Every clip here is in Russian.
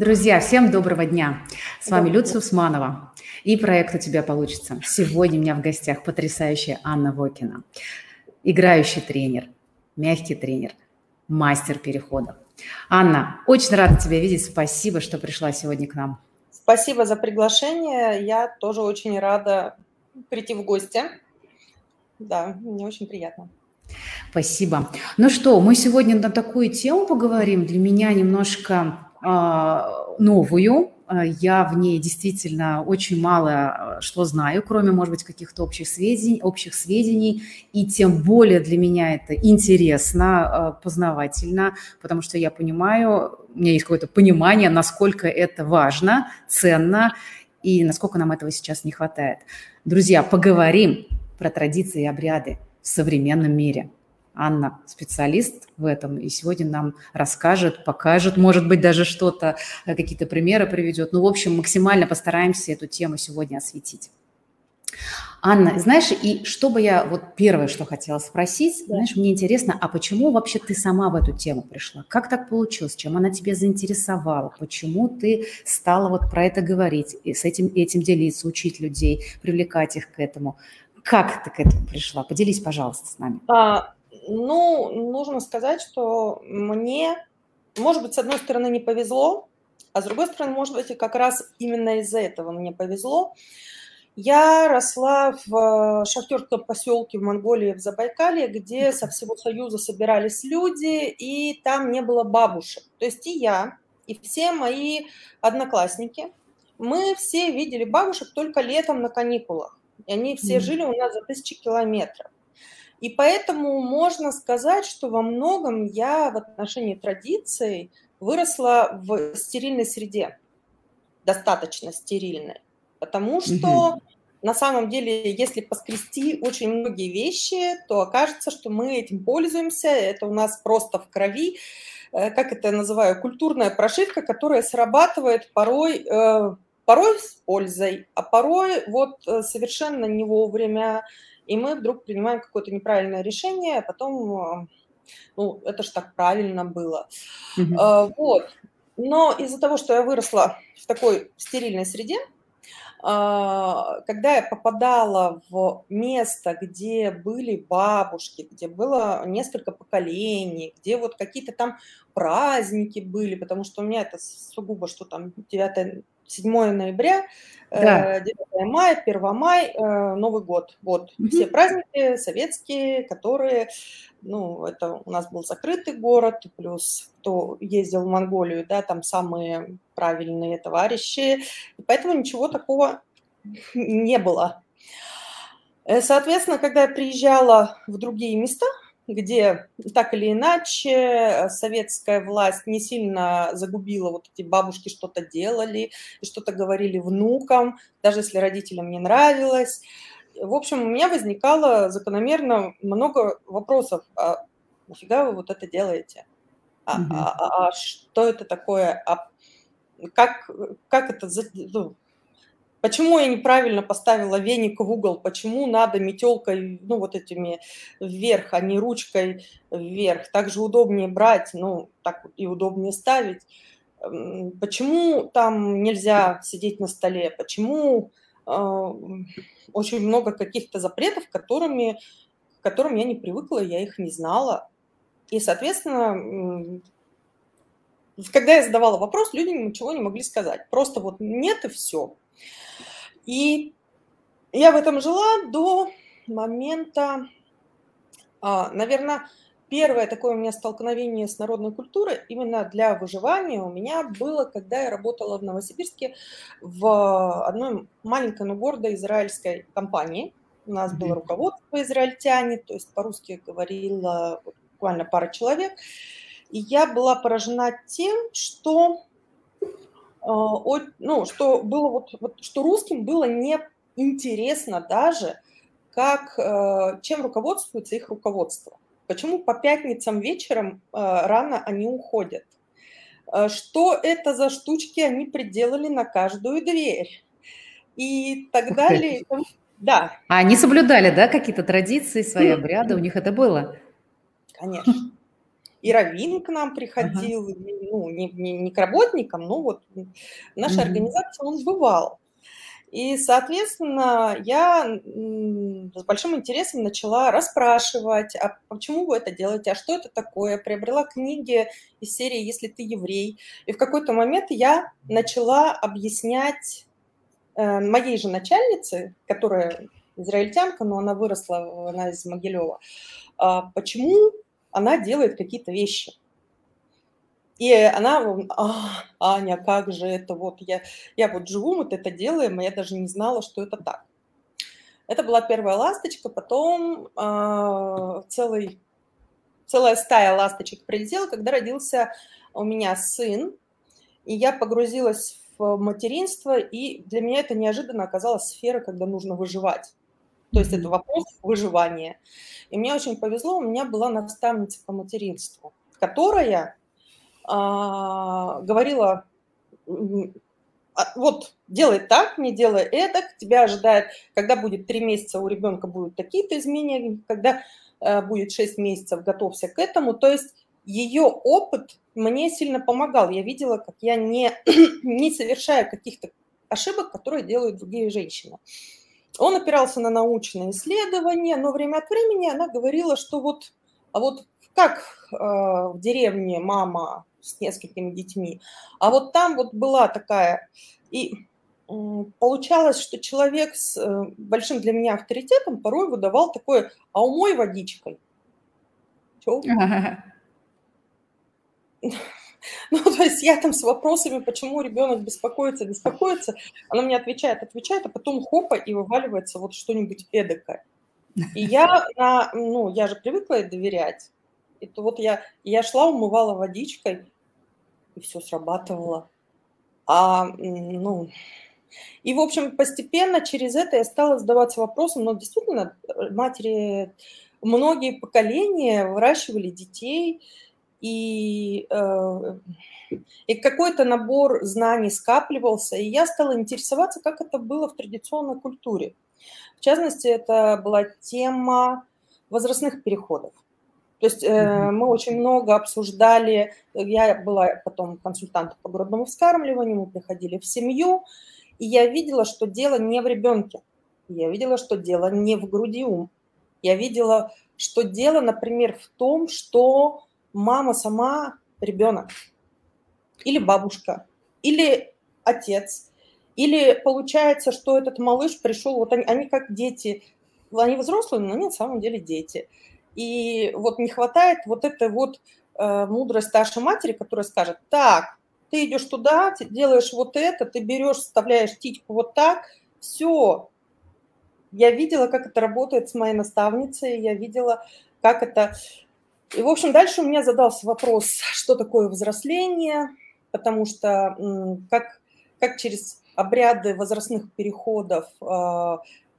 Друзья, всем доброго дня. С вами Люция Усманова и проект «У тебя получится». Сегодня у меня в гостях потрясающая Анна Вокина, играющий тренер, мягкий тренер, мастер переходов. Анна, очень рада тебя видеть. Спасибо, что пришла сегодня к нам. Спасибо за приглашение. Я тоже очень рада прийти в гости. Да, мне очень приятно. Спасибо. Ну что, мы сегодня на такую тему поговорим. Для меня немножко новую. Я в ней действительно очень мало а, что знаю, кроме, может быть, каких-то общих сведений, общих сведений. И тем более для меня это интересно, а, познавательно, потому что я понимаю, у меня есть какое-то понимание, насколько это важно, ценно и насколько нам этого сейчас не хватает. Друзья, поговорим про традиции и обряды в современном мире. Анна специалист в этом, и сегодня нам расскажет, покажет, может быть, даже что-то, э, какие-то примеры приведет. Ну, в общем, максимально постараемся эту тему сегодня осветить. Анна, знаешь, и что бы я, вот первое, что хотела спросить, да. знаешь, мне интересно, а почему вообще ты сама в эту тему пришла? Как так получилось? Чем она тебя заинтересовала? Почему ты стала вот про это говорить, и с этим, этим делиться, учить людей, привлекать их к этому? Как ты к этому пришла? Поделись, пожалуйста, с нами. А, ну, нужно сказать, что мне, может быть, с одной стороны не повезло, а с другой стороны, может быть, как раз именно из-за этого мне повезло. Я росла в шахтерском поселке в Монголии, в Забайкалье, где со всего Союза собирались люди, и там не было бабушек. То есть и я, и все мои одноклассники, мы все видели бабушек только летом на каникулах. И они все жили у нас за тысячи километров. И поэтому можно сказать, что во многом я в отношении традиций выросла в стерильной среде, достаточно стерильной, потому что угу. на самом деле, если поскрести очень многие вещи, то окажется, что мы этим пользуемся, это у нас просто в крови, э, как это я называю, культурная прошивка, которая срабатывает порой, э, порой с пользой, а порой вот э, совершенно не вовремя, и мы вдруг принимаем какое-то неправильное решение, а потом, ну, это же так правильно было. Mm-hmm. Вот. Но из-за того, что я выросла в такой стерильной среде, а, когда я попадала в место, где были бабушки, где было несколько поколений, где вот какие-то там праздники были, потому что у меня это сугубо, что там 9 7 ноября, да. 9 э, мая, 1 май, э, Новый год. Вот угу. все праздники советские, которые, ну, это у нас был закрытый город, плюс кто ездил в Монголию, да, там самые правильные товарищи, и поэтому ничего такого не было. Э, соответственно, когда я приезжала в другие места, где так или иначе советская власть не сильно загубила вот эти бабушки что-то делали и что-то говорили внукам, даже если родителям не нравилось. В общем, у меня возникало закономерно много вопросов. А нафига вы вот это делаете? А, а, а, а что это такое? А как, как это ну, Почему я неправильно поставила веник в угол? Почему надо метелкой, ну, вот этими вверх, а не ручкой вверх? Так же удобнее брать, ну, так и удобнее ставить. Почему там нельзя сидеть на столе? Почему э, очень много каких-то запретов, которыми, к которым я не привыкла, я их не знала. И, соответственно, когда я задавала вопрос, люди ничего не могли сказать. Просто вот нет и все. И я в этом жила до момента, а, наверное, первое такое у меня столкновение с народной культурой именно для выживания у меня было, когда я работала в Новосибирске в одной маленькой, но гордой израильской компании. У нас было руководство израильтяне, то есть по-русски говорила буквально пара человек. И я была поражена тем, что ну, что было вот, вот, что русским было не интересно даже, как, э, чем руководствуется их руководство. Почему по пятницам вечером э, рано они уходят? Э, что это за штучки они приделали на каждую дверь? И так далее. Да. А они соблюдали, да, какие-то традиции, свои обряды, у них это было? Конечно. И Равин к нам приходил, ага. ну, не, не, не к работникам, но вот в нашей mm-hmm. организации он бывал. И, соответственно, я с большим интересом начала расспрашивать, а почему вы это делаете, а что это такое. Приобрела книги из серии «Если ты еврей». И в какой-то момент я начала объяснять э, моей же начальнице, которая израильтянка, но она выросла, она из Могилева, а почему она делает какие-то вещи. И она, а, Аня, как же это вот, я, я вот живу, вот это делаем, а я даже не знала, что это так. Это была первая ласточка, потом э, целый, целая стая ласточек прилетела, когда родился у меня сын, и я погрузилась в материнство, и для меня это неожиданно оказалась сфера, когда нужно выживать. То есть это вопрос выживания. И мне очень повезло, у меня была наставница по материнству, которая а, говорила, «А, вот делай так, не делай это, тебя ожидает, когда будет три месяца у ребенка будут такие-то изменения, когда э, будет шесть месяцев, готовься к этому. То есть ее опыт мне сильно помогал. Я видела, как я не, не совершаю каких-то ошибок, которые делают другие женщины. Он опирался на научные исследования, но время от времени она говорила, что вот, а вот как э, в деревне мама с несколькими детьми. А вот там вот была такая... И получалось, что человек с э, большим для меня авторитетом порой выдавал такое «а умой водичкой». Чё? Ну, то есть я там с вопросами, почему ребенок беспокоится, беспокоится, она мне отвечает, отвечает, а потом хопа и вываливается вот что-нибудь эдакое. И я, на, ну, я же привыкла ей доверять. И то вот я, я шла, умывала водичкой, и все срабатывало. А, ну, и, в общем, постепенно через это я стала задаваться вопросом, но действительно, э, матери, многие поколения выращивали детей, и, э, и какой-то набор знаний скапливался, и я стала интересоваться, как это было в традиционной культуре. В частности, это была тема возрастных переходов. То есть э, мы очень много обсуждали, я была потом консультантом по грудному вскармливанию, мы приходили в семью, и я видела, что дело не в ребенке, я видела, что дело не в груди ум, я видела, что дело, например, в том, что мама сама ребенок, или бабушка, или отец, или получается, что этот малыш пришел, вот они, они как дети, они взрослые, но они на самом деле дети – и вот не хватает вот этой вот э, мудрой старшей матери, которая скажет, так, ты идешь туда, ты делаешь вот это, ты берешь, вставляешь титьку вот так, все. Я видела, как это работает с моей наставницей, я видела, как это... И, в общем, дальше у меня задался вопрос, что такое взросление, потому что как, как через обряды возрастных переходов э,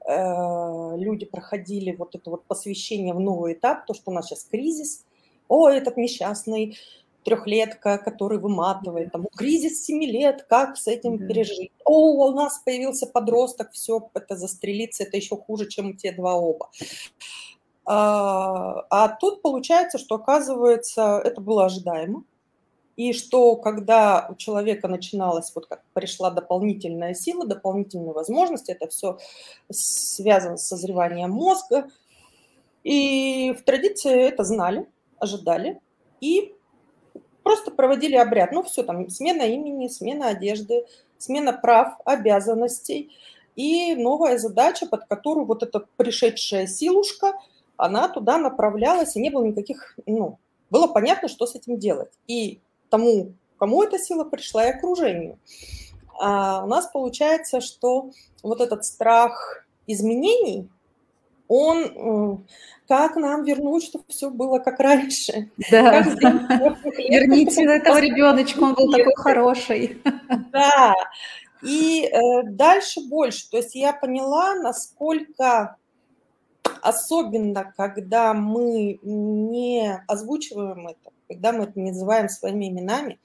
Э, люди проходили вот это вот посвящение в новый этап, то, что у нас сейчас кризис, о, этот несчастный трехлетка, который выматывает, там, кризис семи лет, как с этим mm-hmm. пережить? О, у нас появился подросток, все, это застрелиться, это еще хуже, чем те два оба. А, а тут получается, что оказывается, это было ожидаемо, и что когда у человека начиналась, вот как пришла дополнительная сила, дополнительные возможности, это все связано с созреванием мозга. И в традиции это знали, ожидали и просто проводили обряд. Ну, все там, смена имени, смена одежды, смена прав, обязанностей и новая задача, под которую вот эта пришедшая силушка, она туда направлялась, и не было никаких, ну, было понятно, что с этим делать. И тому, кому эта сила пришла, и окружению. А у нас получается, что вот этот страх изменений, он как нам вернуть, чтобы все было как раньше? Да. Верните этого ребеночка, он был такой хороший. Да. И э, дальше больше. То есть я поняла, насколько особенно, когда мы не озвучиваем это, когда мы это не называем своими именами,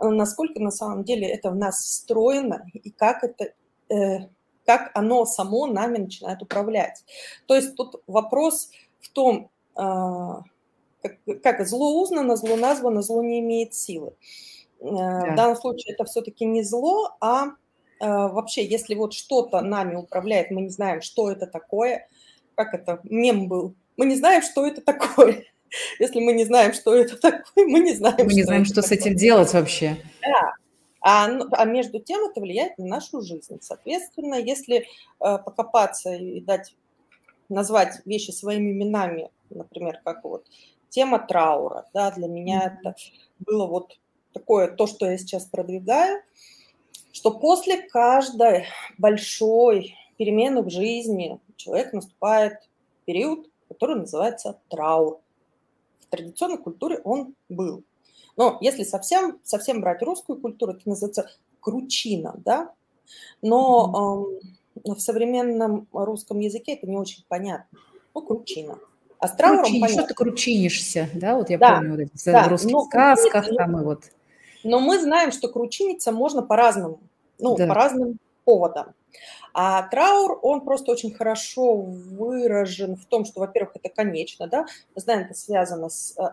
э, насколько на самом деле это в нас встроено и как это э, как оно само нами начинает управлять. То есть тут вопрос в том, э, как, как зло узнано, зло названо, зло не имеет силы. Э, да. В данном случае это все-таки не зло, а э, вообще, если вот что-то нами управляет, мы не знаем, что это такое, как это мем был, мы не знаем, что это такое. Если мы не знаем, что это такое, мы не знаем, мы не знаем, что, что с этим делать вообще. Да, а, а между тем это влияет на нашу жизнь. Соответственно, если э, покопаться и дать назвать вещи своими именами, например, как вот тема траура, да, для меня это было вот такое то, что я сейчас продвигаю, что после каждой большой перемены в жизни человек наступает период, который называется траур. В традиционной культуре он был. Но если совсем, совсем брать русскую культуру, это называется кручина, да? Но э, в современном русском языке это не очень понятно. Ну, кручина. А с трауром понятно. Что ты кручинишься, да? Вот я да, помню вот эти да, в русских но, сказках там и вот. Но мы знаем, что кручиниться можно по-разному, ну, да. по разным поводам. А траур, он просто очень хорошо выражен в том, что, во-первых, это конечно, да, мы знаем, это связано с э,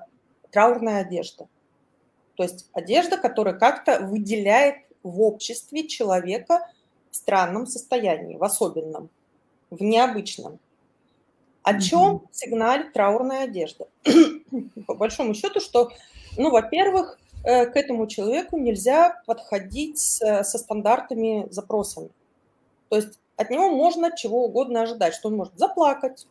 траурной одеждой. То есть одежда, которая как-то выделяет в обществе человека в странном состоянии, в особенном, в необычном. О чем сигналит траурная одежда? По большому счету, что, ну, во-первых, э, к этому человеку нельзя подходить со стандартными запросами. То есть от него можно чего угодно ожидать, что он может заплакать,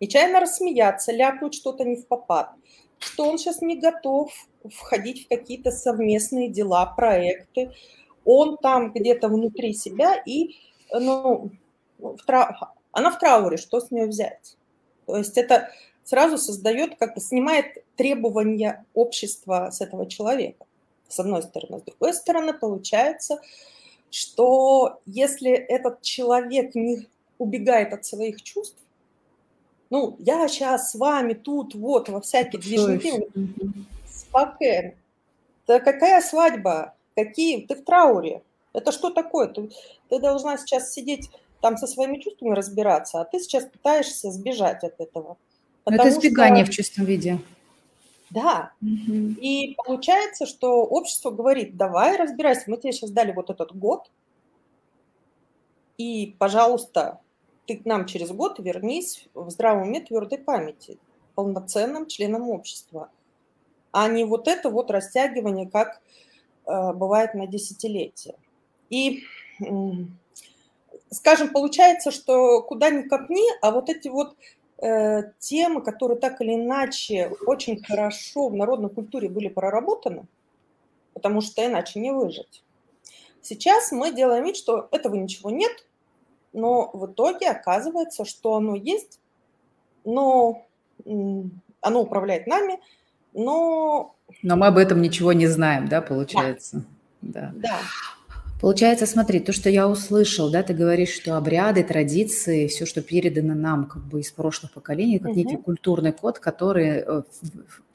нечаянно рассмеяться, ляпнуть что-то не в попад, что он сейчас не готов входить в какие-то совместные дела, проекты. Он там где-то внутри себя и, ну, в трау... она в трауре, что с нее взять? То есть это сразу создает, как бы снимает требования общества с этого человека, с одной стороны. С другой стороны, получается, что если этот человек не убегает от своих чувств, ну, я сейчас с вами тут, вот, во всякие движения, спокойно. Да какая свадьба? Какие? Ты в трауре. Это что такое? Ты, ты должна сейчас сидеть там со своими чувствами разбираться, а ты сейчас пытаешься сбежать от этого. Это избегание что... в чистом виде. Да. Угу. И получается, что общество говорит, давай разбирайся, мы тебе сейчас дали вот этот год, и, пожалуйста, ты к нам через год вернись в здравом уме твердой памяти, полноценным членом общества, а не вот это вот растягивание, как э, бывает на десятилетия. И, э, скажем, получается, что куда ни копни, а вот эти вот темы, которые так или иначе очень хорошо в народной культуре были проработаны, потому что иначе не выжить. Сейчас мы делаем вид, что этого ничего нет, но в итоге оказывается, что оно есть, но оно управляет нами, но... Но мы об этом ничего не знаем, да, получается? Да. да. да. Получается, смотри, то, что я услышал, да, ты говоришь, что обряды, традиции, все, что передано нам как бы из прошлых поколений, как угу. некий культурный код, который э,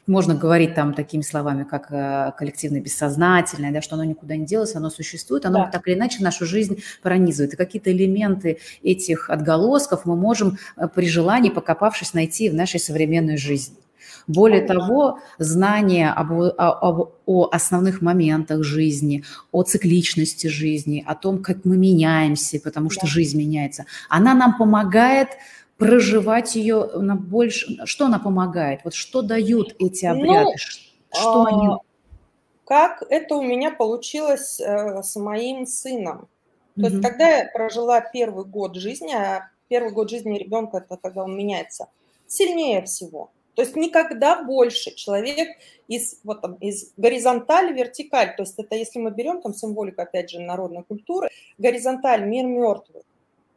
можно говорить там такими словами, как э, коллективное бессознательное, да, что оно никуда не делось, оно существует, оно да. так или иначе нашу жизнь пронизывает. И какие-то элементы этих отголосков мы можем э, при желании, покопавшись, найти в нашей современной жизни. Более того, знание об, об, о основных моментах жизни, о цикличности жизни, о том, как мы меняемся, потому что да. жизнь меняется, она нам помогает проживать ее на больше. Что она помогает? Вот что дают эти ну, обряды? Ну, что а, они... Как это у меня получилось э, с моим сыном? То mm есть, когда я прожила первый год жизни, а первый год жизни ребенка это когда он меняется сильнее всего. То есть никогда больше человек из, вот там, из горизонтали в вертикаль, то есть это если мы берем там символику, опять же, народной культуры, горизонталь, мир мертвый.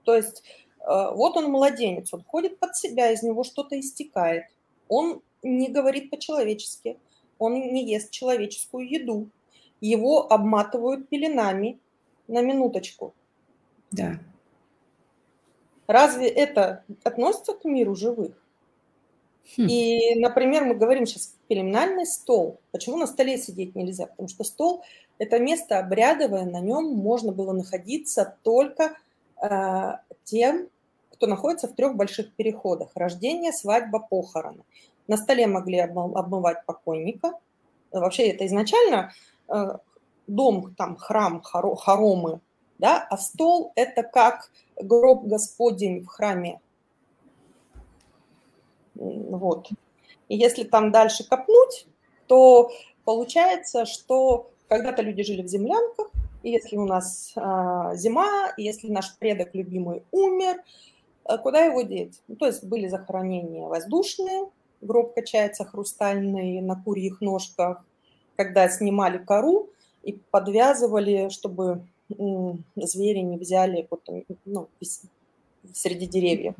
То есть э, вот он младенец, он ходит под себя, из него что-то истекает. Он не говорит по-человечески, он не ест человеческую еду. Его обматывают пеленами на минуточку. Да. Разве это относится к миру живых? Хм. И, например, мы говорим сейчас пеленальный стол. Почему на столе сидеть нельзя? Потому что стол – это место обрядовое, на нем можно было находиться только э, тем, кто находится в трех больших переходах – рождение, свадьба, похороны. На столе могли обмывать покойника. Вообще это изначально э, дом, там храм, хоромы, да, а стол – это как гроб Господень в храме. Вот. И если там дальше копнуть, то получается, что когда-то люди жили в землянках, и если у нас а, зима, и если наш предок любимый умер, а куда его деть? Ну, то есть были захоронения воздушные, гроб качается хрустальный на курьих ножках, когда снимали кору и подвязывали, чтобы звери не взяли вот, ну, среди деревьев.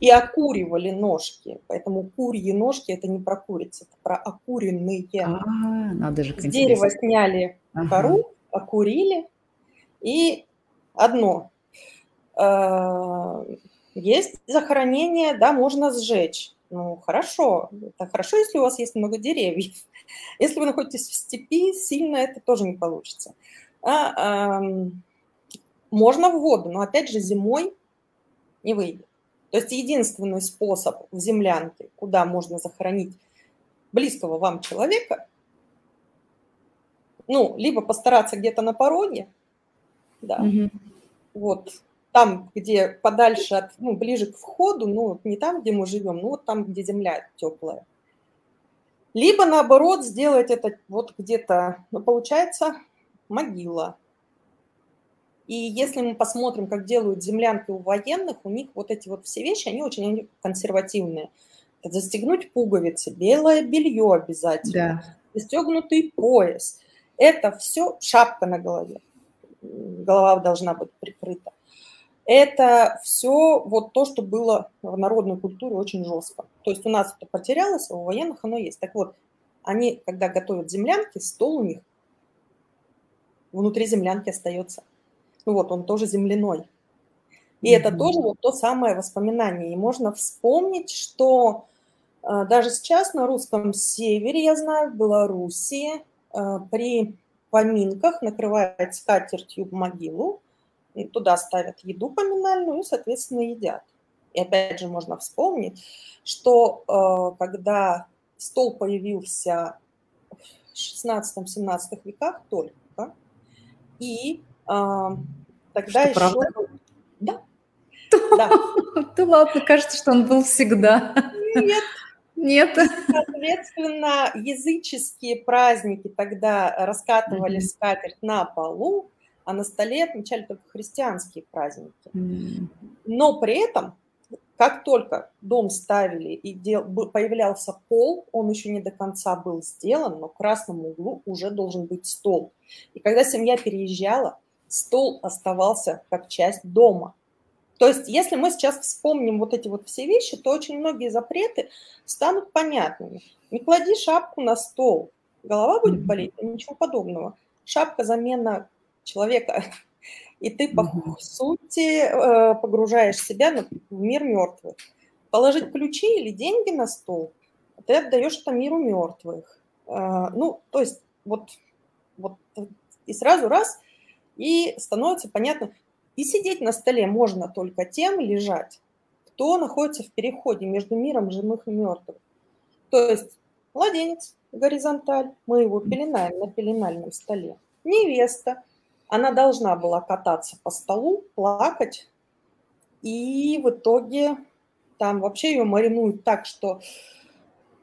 И окуривали ножки. Поэтому курьи ножки – это не про куриц, это про окуренные. А, надо же, С дерева сняли ага. кору, окурили. И одно. Э, есть захоронение, да, можно сжечь. Ну, хорошо. Это хорошо, если у вас есть много деревьев. Если вы находитесь в степи, сильно это тоже не получится. А, а, можно в воду, но опять же зимой не выйдет. То есть единственный способ в землянке, куда можно захоронить близкого вам человека, ну, либо постараться где-то на пороге, да, угу. вот, там, где подальше от, ну, ближе к входу, ну, не там, где мы живем, ну, вот там, где земля теплая. Либо, наоборот, сделать это вот где-то, ну, получается, могила. И если мы посмотрим, как делают землянки у военных, у них вот эти вот все вещи, они очень консервативные. Это застегнуть пуговицы, белое белье обязательно, да. застегнутый пояс. Это все шапка на голове. Голова должна быть прикрыта. Это все вот то, что было в народной культуре очень жестко. То есть у нас это потерялось, а у военных оно есть. Так вот, они, когда готовят землянки, стол у них внутри землянки остается. Ну вот, он тоже земляной. И mm-hmm. это тоже вот то самое воспоминание. И можно вспомнить, что э, даже сейчас на русском севере, я знаю, в Белоруссии, э, при поминках накрывают скатертью могилу, и туда ставят еду поминальную и, соответственно, едят. И опять же можно вспомнить, что э, когда стол появился в 16-17 веках только, и тогда что, еще... Правда? Да. Да. Да ладно, кажется, что он был всегда. Нет. Нет. Соответственно, языческие праздники тогда раскатывали mm-hmm. скатерть на полу, а на столе отмечали только христианские праздники. Mm-hmm. Но при этом как только дом ставили и дел, появлялся пол, он еще не до конца был сделан, но в красном углу уже должен быть стол. И когда семья переезжала, стол оставался как часть дома. То есть, если мы сейчас вспомним вот эти вот все вещи, то очень многие запреты станут понятными. Не клади шапку на стол, голова будет болеть, ничего подобного. Шапка замена человека и ты, по сути, э, погружаешь себя в мир мертвых. Положить ключи или деньги на стол, ты отдаешь это миру мертвых. Э, ну, то есть вот, вот и сразу раз, и становится понятно, и сидеть на столе можно только тем, лежать, кто находится в переходе между миром живых и мертвых. То есть младенец, горизонталь, мы его пеленаем на пеленальном столе. Невеста, она должна была кататься по столу, плакать, и в итоге там вообще ее маринуют так, что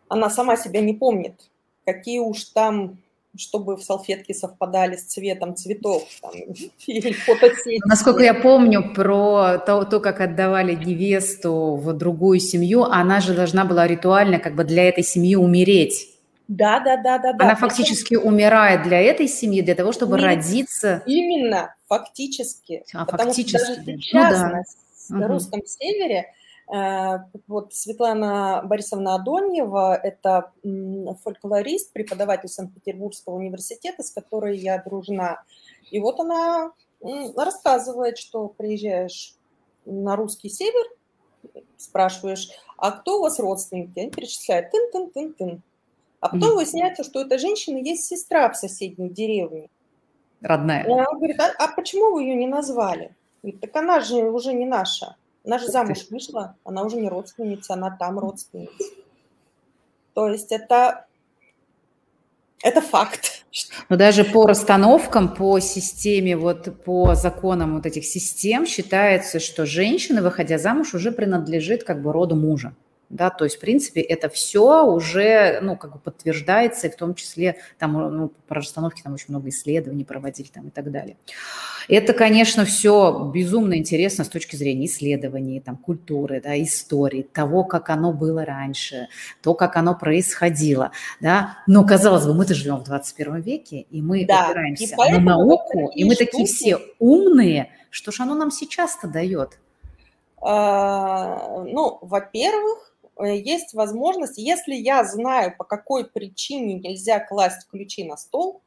она сама себя не помнит, какие уж там чтобы в салфетке совпадали с цветом цветов там, или фотосети. Насколько я помню про то, то, как отдавали невесту в другую семью, она же должна была ритуально как бы для этой семьи умереть. Да, да, да, да. Она фактически умирает для этой семьи, для того, чтобы Именно, родиться. Именно, фактически. А, Потому фактически. Что даже сейчас ну, да. на угу. русском севере вот Светлана Борисовна Адоньева, это фольклорист, преподаватель Санкт-Петербургского университета, с которой я дружна. И вот она рассказывает, что приезжаешь на русский север, спрашиваешь, а кто у вас родственники? Они перечисляют тын-тын-тын-тын. А потом выясняется, что у этой женщины есть сестра в соседней деревне. Родная. И она говорит, а, а почему вы ее не назвали? Говорит, так она же уже не наша. Она же замуж вышла, она уже не родственница, она там родственница. То есть это, это факт. Но даже по расстановкам, по системе, вот по законам вот этих систем считается, что женщина, выходя замуж, уже принадлежит как бы роду мужа да, то есть, в принципе, это все уже, ну, как бы подтверждается, и в том числе, там, ну, по расстановке там очень много исследований проводили там и так далее. Это, конечно, все безумно интересно с точки зрения исследований, там, культуры, да, истории, того, как оно было раньше, то, как оно происходило, да, но, казалось бы, мы-то живем в 21 веке, и мы да, опираемся на науку, и мы штуки... такие все умные, что ж оно нам сейчас-то дает? А, ну, во-первых, Э, есть возможность, если я знаю, по какой причине нельзя класть ключи на стол,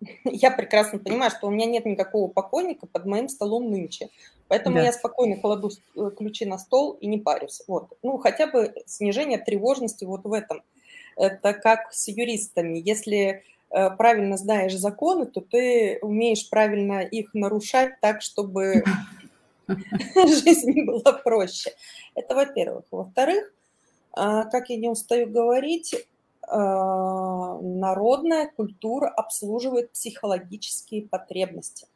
я прекрасно понимаю, что у меня нет никакого покойника под моим столом нынче. Поэтому да. я спокойно кладу э, ключи на стол и не парюсь. Вот. Ну, хотя бы снижение тревожности вот в этом. Это как с юристами. Если э, правильно знаешь законы, то ты умеешь правильно их нарушать так, чтобы жизнь была проще. Это во-первых. Во-вторых, а, как я не устаю говорить, а, народная культура обслуживает психологические потребности.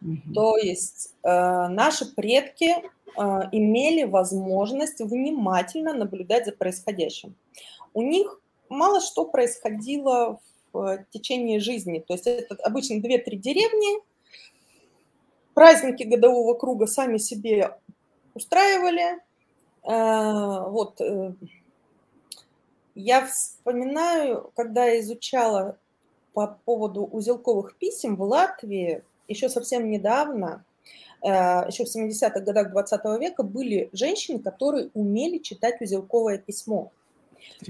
Угу. То есть а, наши предки имели возможность внимательно наблюдать за происходящим. У них мало что происходило в течение жизни. То есть это обычно 2-3 деревни, праздники годового круга сами себе устраивали. Э, вот э, я вспоминаю, когда я изучала по поводу узелковых писем в Латвии, еще совсем недавно, э, еще в 70-х годах 20 века, были женщины, которые умели читать узелковое письмо.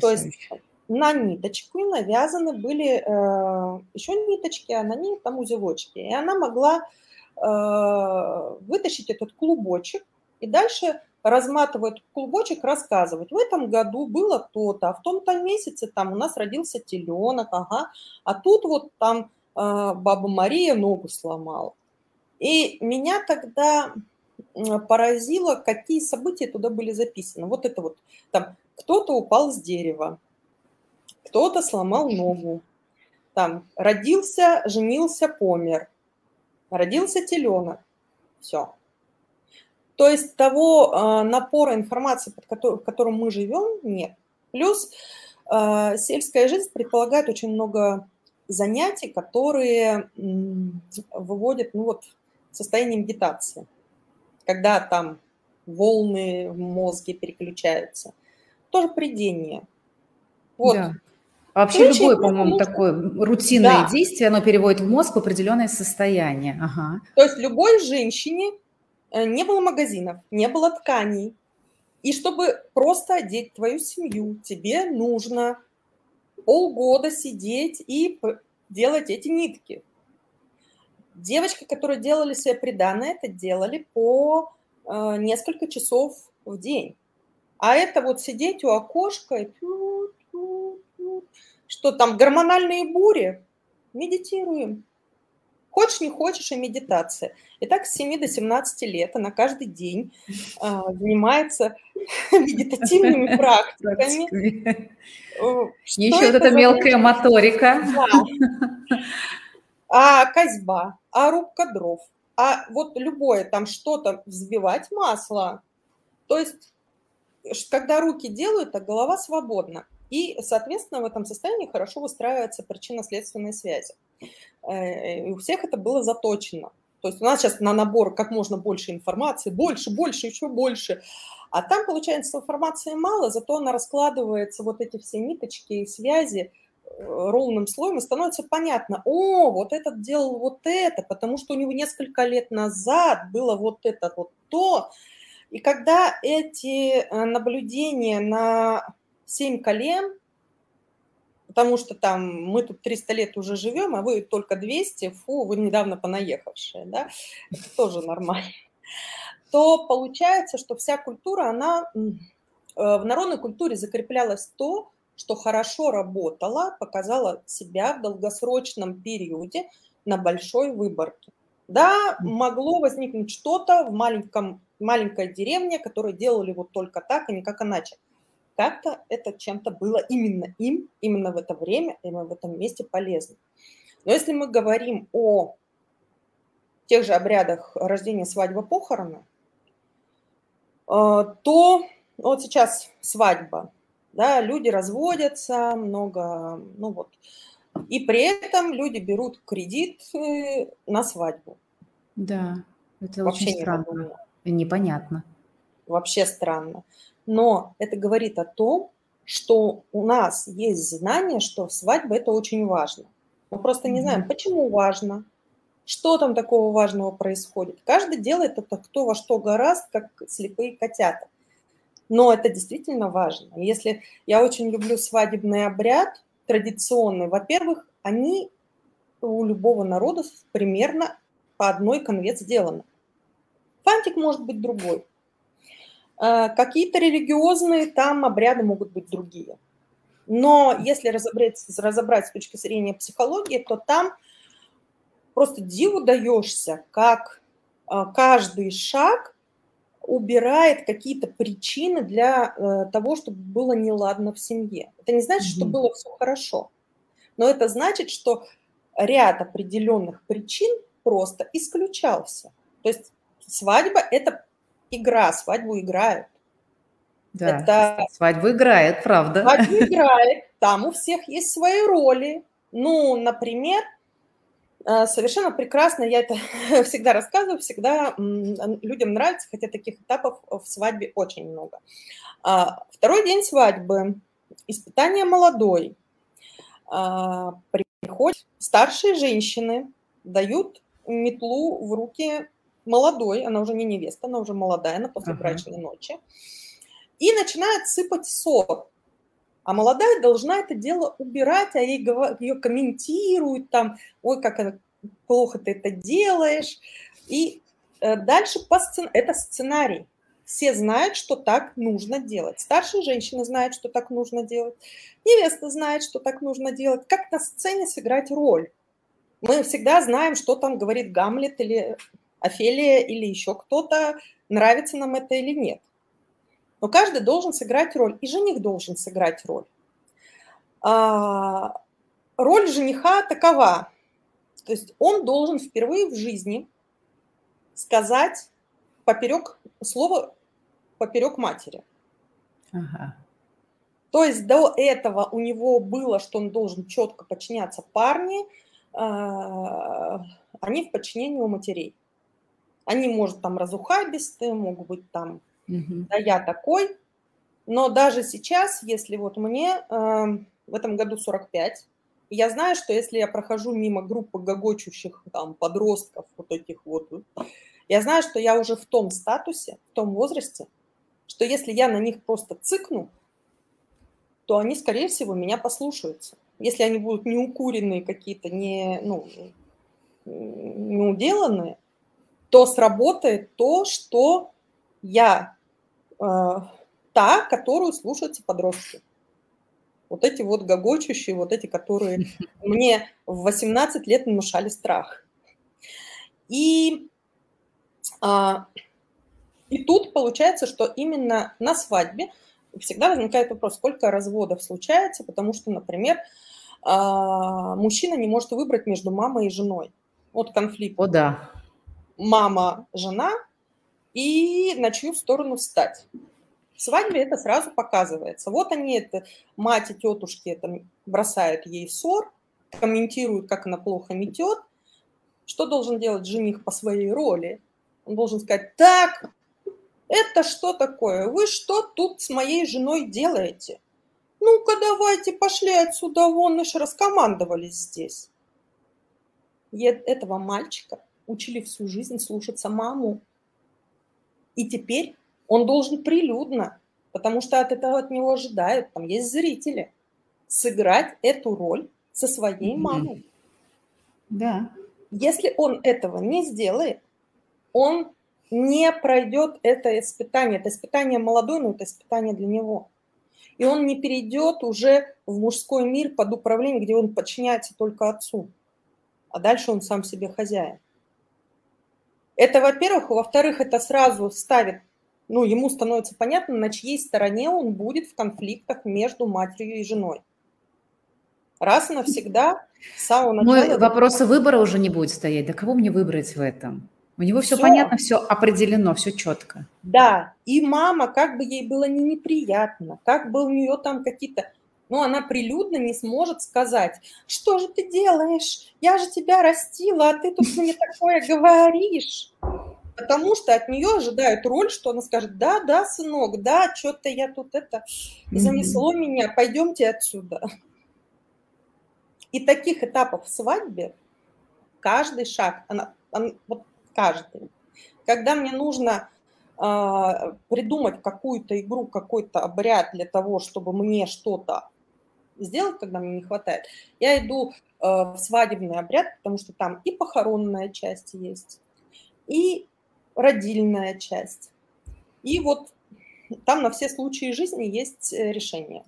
То есть на ниточку навязаны были еще ниточки, а на них там узелочки. И она могла вытащить этот клубочек, и дальше разматывает клубочек, рассказывать. В этом году было то-то, а в том-то месяце там у нас родился теленок, ага, а тут вот там э, баба Мария ногу сломала. И меня тогда поразило, какие события туда были записаны. Вот это вот, там, кто-то упал с дерева, кто-то сломал ногу, там, родился, женился, помер, родился теленок, все. То есть того э, напора информации, под который, в котором мы живем, нет. Плюс э, сельская жизнь предполагает очень много занятий, которые э, выводят ну, вот, в состояние медитации, когда там волны в мозге переключаются. Тоже придение. Вот. Да. А вообще Ключи, любое, по-моему, такое рутинное да. действие, оно переводит в мозг в определенное состояние. Ага. То есть любой женщине Э, не было магазинов, не было тканей. И чтобы просто одеть твою семью, тебе нужно полгода сидеть и делать эти нитки. Девочки, которые делали себе приданное, это делали по э, несколько часов в день. А это вот сидеть у окошка и что там, гормональные бури, медитируем. Хочешь, не хочешь, и медитация. И так с 7 до 17 лет она каждый день а, занимается медитативными практиками. Э, Еще вот эта мелкая моторика. А козьба, а рубка дров, а вот любое там что-то взбивать масло. То есть, когда руки делают, а голова свободна. И, соответственно, в этом состоянии хорошо выстраивается причинно-следственная связь. Э, и у всех это было заточено. То есть у нас сейчас на набор как можно больше информации, больше, больше, еще больше. А там, получается, информации мало, зато она раскладывается, вот эти все ниточки и связи э, ровным слоем, и становится понятно, о, вот этот делал вот это, потому что у него несколько лет назад было вот это вот то. И когда эти э, наблюдения на семь колен, потому что там мы тут 300 лет уже живем, а вы только 200, фу, вы недавно понаехавшие, да, это тоже нормально, то получается, что вся культура, она э, в народной культуре закреплялась то, что хорошо работало, показало себя в долгосрочном периоде на большой выборке. Да, могло возникнуть что-то в маленьком, маленькой деревне, которое делали вот только так, и никак иначе. Как-то это чем-то было именно им, именно в это время, именно в этом месте полезно. Но если мы говорим о тех же обрядах рождения, свадьбы, похороны, э, то вот сейчас свадьба, да, люди разводятся, много, ну вот, и при этом люди берут кредит э, на свадьбу. Да, это Вообще очень странно и непонятно. Вообще странно. Но это говорит о том, что у нас есть знание, что свадьба – это очень важно. Мы просто не знаем, почему важно, что там такого важного происходит. Каждый делает это кто во что гораст, как слепые котята. Но это действительно важно. Если я очень люблю свадебный обряд, традиционный, во-первых, они у любого народа примерно по одной конве сделаны. Фантик может быть другой. А, какие-то религиозные там обряды могут быть другие. Но если разобрать, разобрать с точки зрения психологии, то там просто диву даешься, как а, каждый шаг убирает какие-то причины для э, того, чтобы было неладно в семье. Это не значит, что было все хорошо, но это значит, что ряд определенных причин просто исключался. То есть свадьба – это игра, свадьбу играют. Да, это... свадьбу играет, правда. Свадьбу играет, там у всех есть свои роли. Ну, например, э, совершенно прекрасно, я это всегда рассказываю, всегда людям нравится, хотя таких этапов в свадьбе очень много. А, второй день свадьбы, испытание молодой. А, приходят старшие женщины, дают метлу в руки молодой, она уже не невеста, она уже молодая, она после брачной ночи, и начинает сыпать ссор. А молодая должна это дело убирать, а ей ее комментируют там, ой, как плохо ты это делаешь. И э, дальше по сцен... это сценарий. Все знают, что так нужно делать. Старшие женщины знают, что так нужно делать. Невеста знает, что так нужно делать. Как на сцене сыграть роль? Мы всегда знаем, что там говорит Гамлет или Офелия или еще кто-то, нравится нам это или нет. Но каждый должен сыграть роль, и жених должен сыграть роль. А, роль жениха такова. То есть он должен впервые в жизни сказать поперек слово поперек матери. Ага. То есть до этого у него было, что он должен четко подчиняться парне, а, они в подчинении у матерей. Они, может, там разухабистые, могут быть там, угу. да я такой. Но даже сейчас, если вот мне э, в этом году 45, я знаю, что если я прохожу мимо группы гогочущих там подростков, вот этих вот, я знаю, что я уже в том статусе, в том возрасте, что если я на них просто цыкну, то они, скорее всего, меня послушаются. Если они будут неукуренные какие-то, не, ну, неуделанные, то сработает то, что я э, та, которую слушаются подростки. Вот эти вот гогочущие, вот эти, которые мне в 18 лет внушали страх. И, а, и тут получается, что именно на свадьбе всегда возникает вопрос, сколько разводов случается, потому что, например, а, мужчина не может выбрать между мамой и женой. Вот конфликт. О, да мама, жена, и на чью сторону встать. В свадьбе это сразу показывается. Вот они, это, мать и тетушки это бросают ей ссор, комментируют, как она плохо метет. Что должен делать жених по своей роли? Он должен сказать, так, это что такое? Вы что тут с моей женой делаете? Ну-ка давайте пошли отсюда вон, мы же раскомандовались здесь. И этого мальчика учили всю жизнь слушаться маму. И теперь он должен прилюдно, потому что от этого от него ожидают, там есть зрители, сыграть эту роль со своей мамой. Да. Если он этого не сделает, он не пройдет это испытание. Это испытание молодой, но это испытание для него. И он не перейдет уже в мужской мир под управлением, где он подчиняется только отцу. А дальше он сам себе хозяин. Это, во-первых. Во-вторых, это сразу ставит ну, ему становится понятно, на чьей стороне он будет в конфликтах между матерью и женой. Раз и навсегда, с самого начала... Но вопроса выбора уже не будет стоять. Да кого мне выбрать в этом? У него все, все понятно, все определено, все четко. Да, и мама, как бы ей было не неприятно, как бы у нее там какие-то но она прилюдно не сможет сказать, что же ты делаешь, я же тебя растила, а ты тут мне такое говоришь. Потому что от нее ожидают роль, что она скажет, да, да, сынок, да, что-то я тут это занесло mm-hmm. меня, пойдемте отсюда. И таких этапов в свадьбе каждый шаг, она, она, вот каждый. Когда мне нужно э, придумать какую-то игру, какой-то обряд для того, чтобы мне что-то сделать, когда мне не хватает, я иду э, в свадебный обряд, потому что там и похоронная часть есть, и родильная часть. И вот там на все случаи жизни есть э, решение.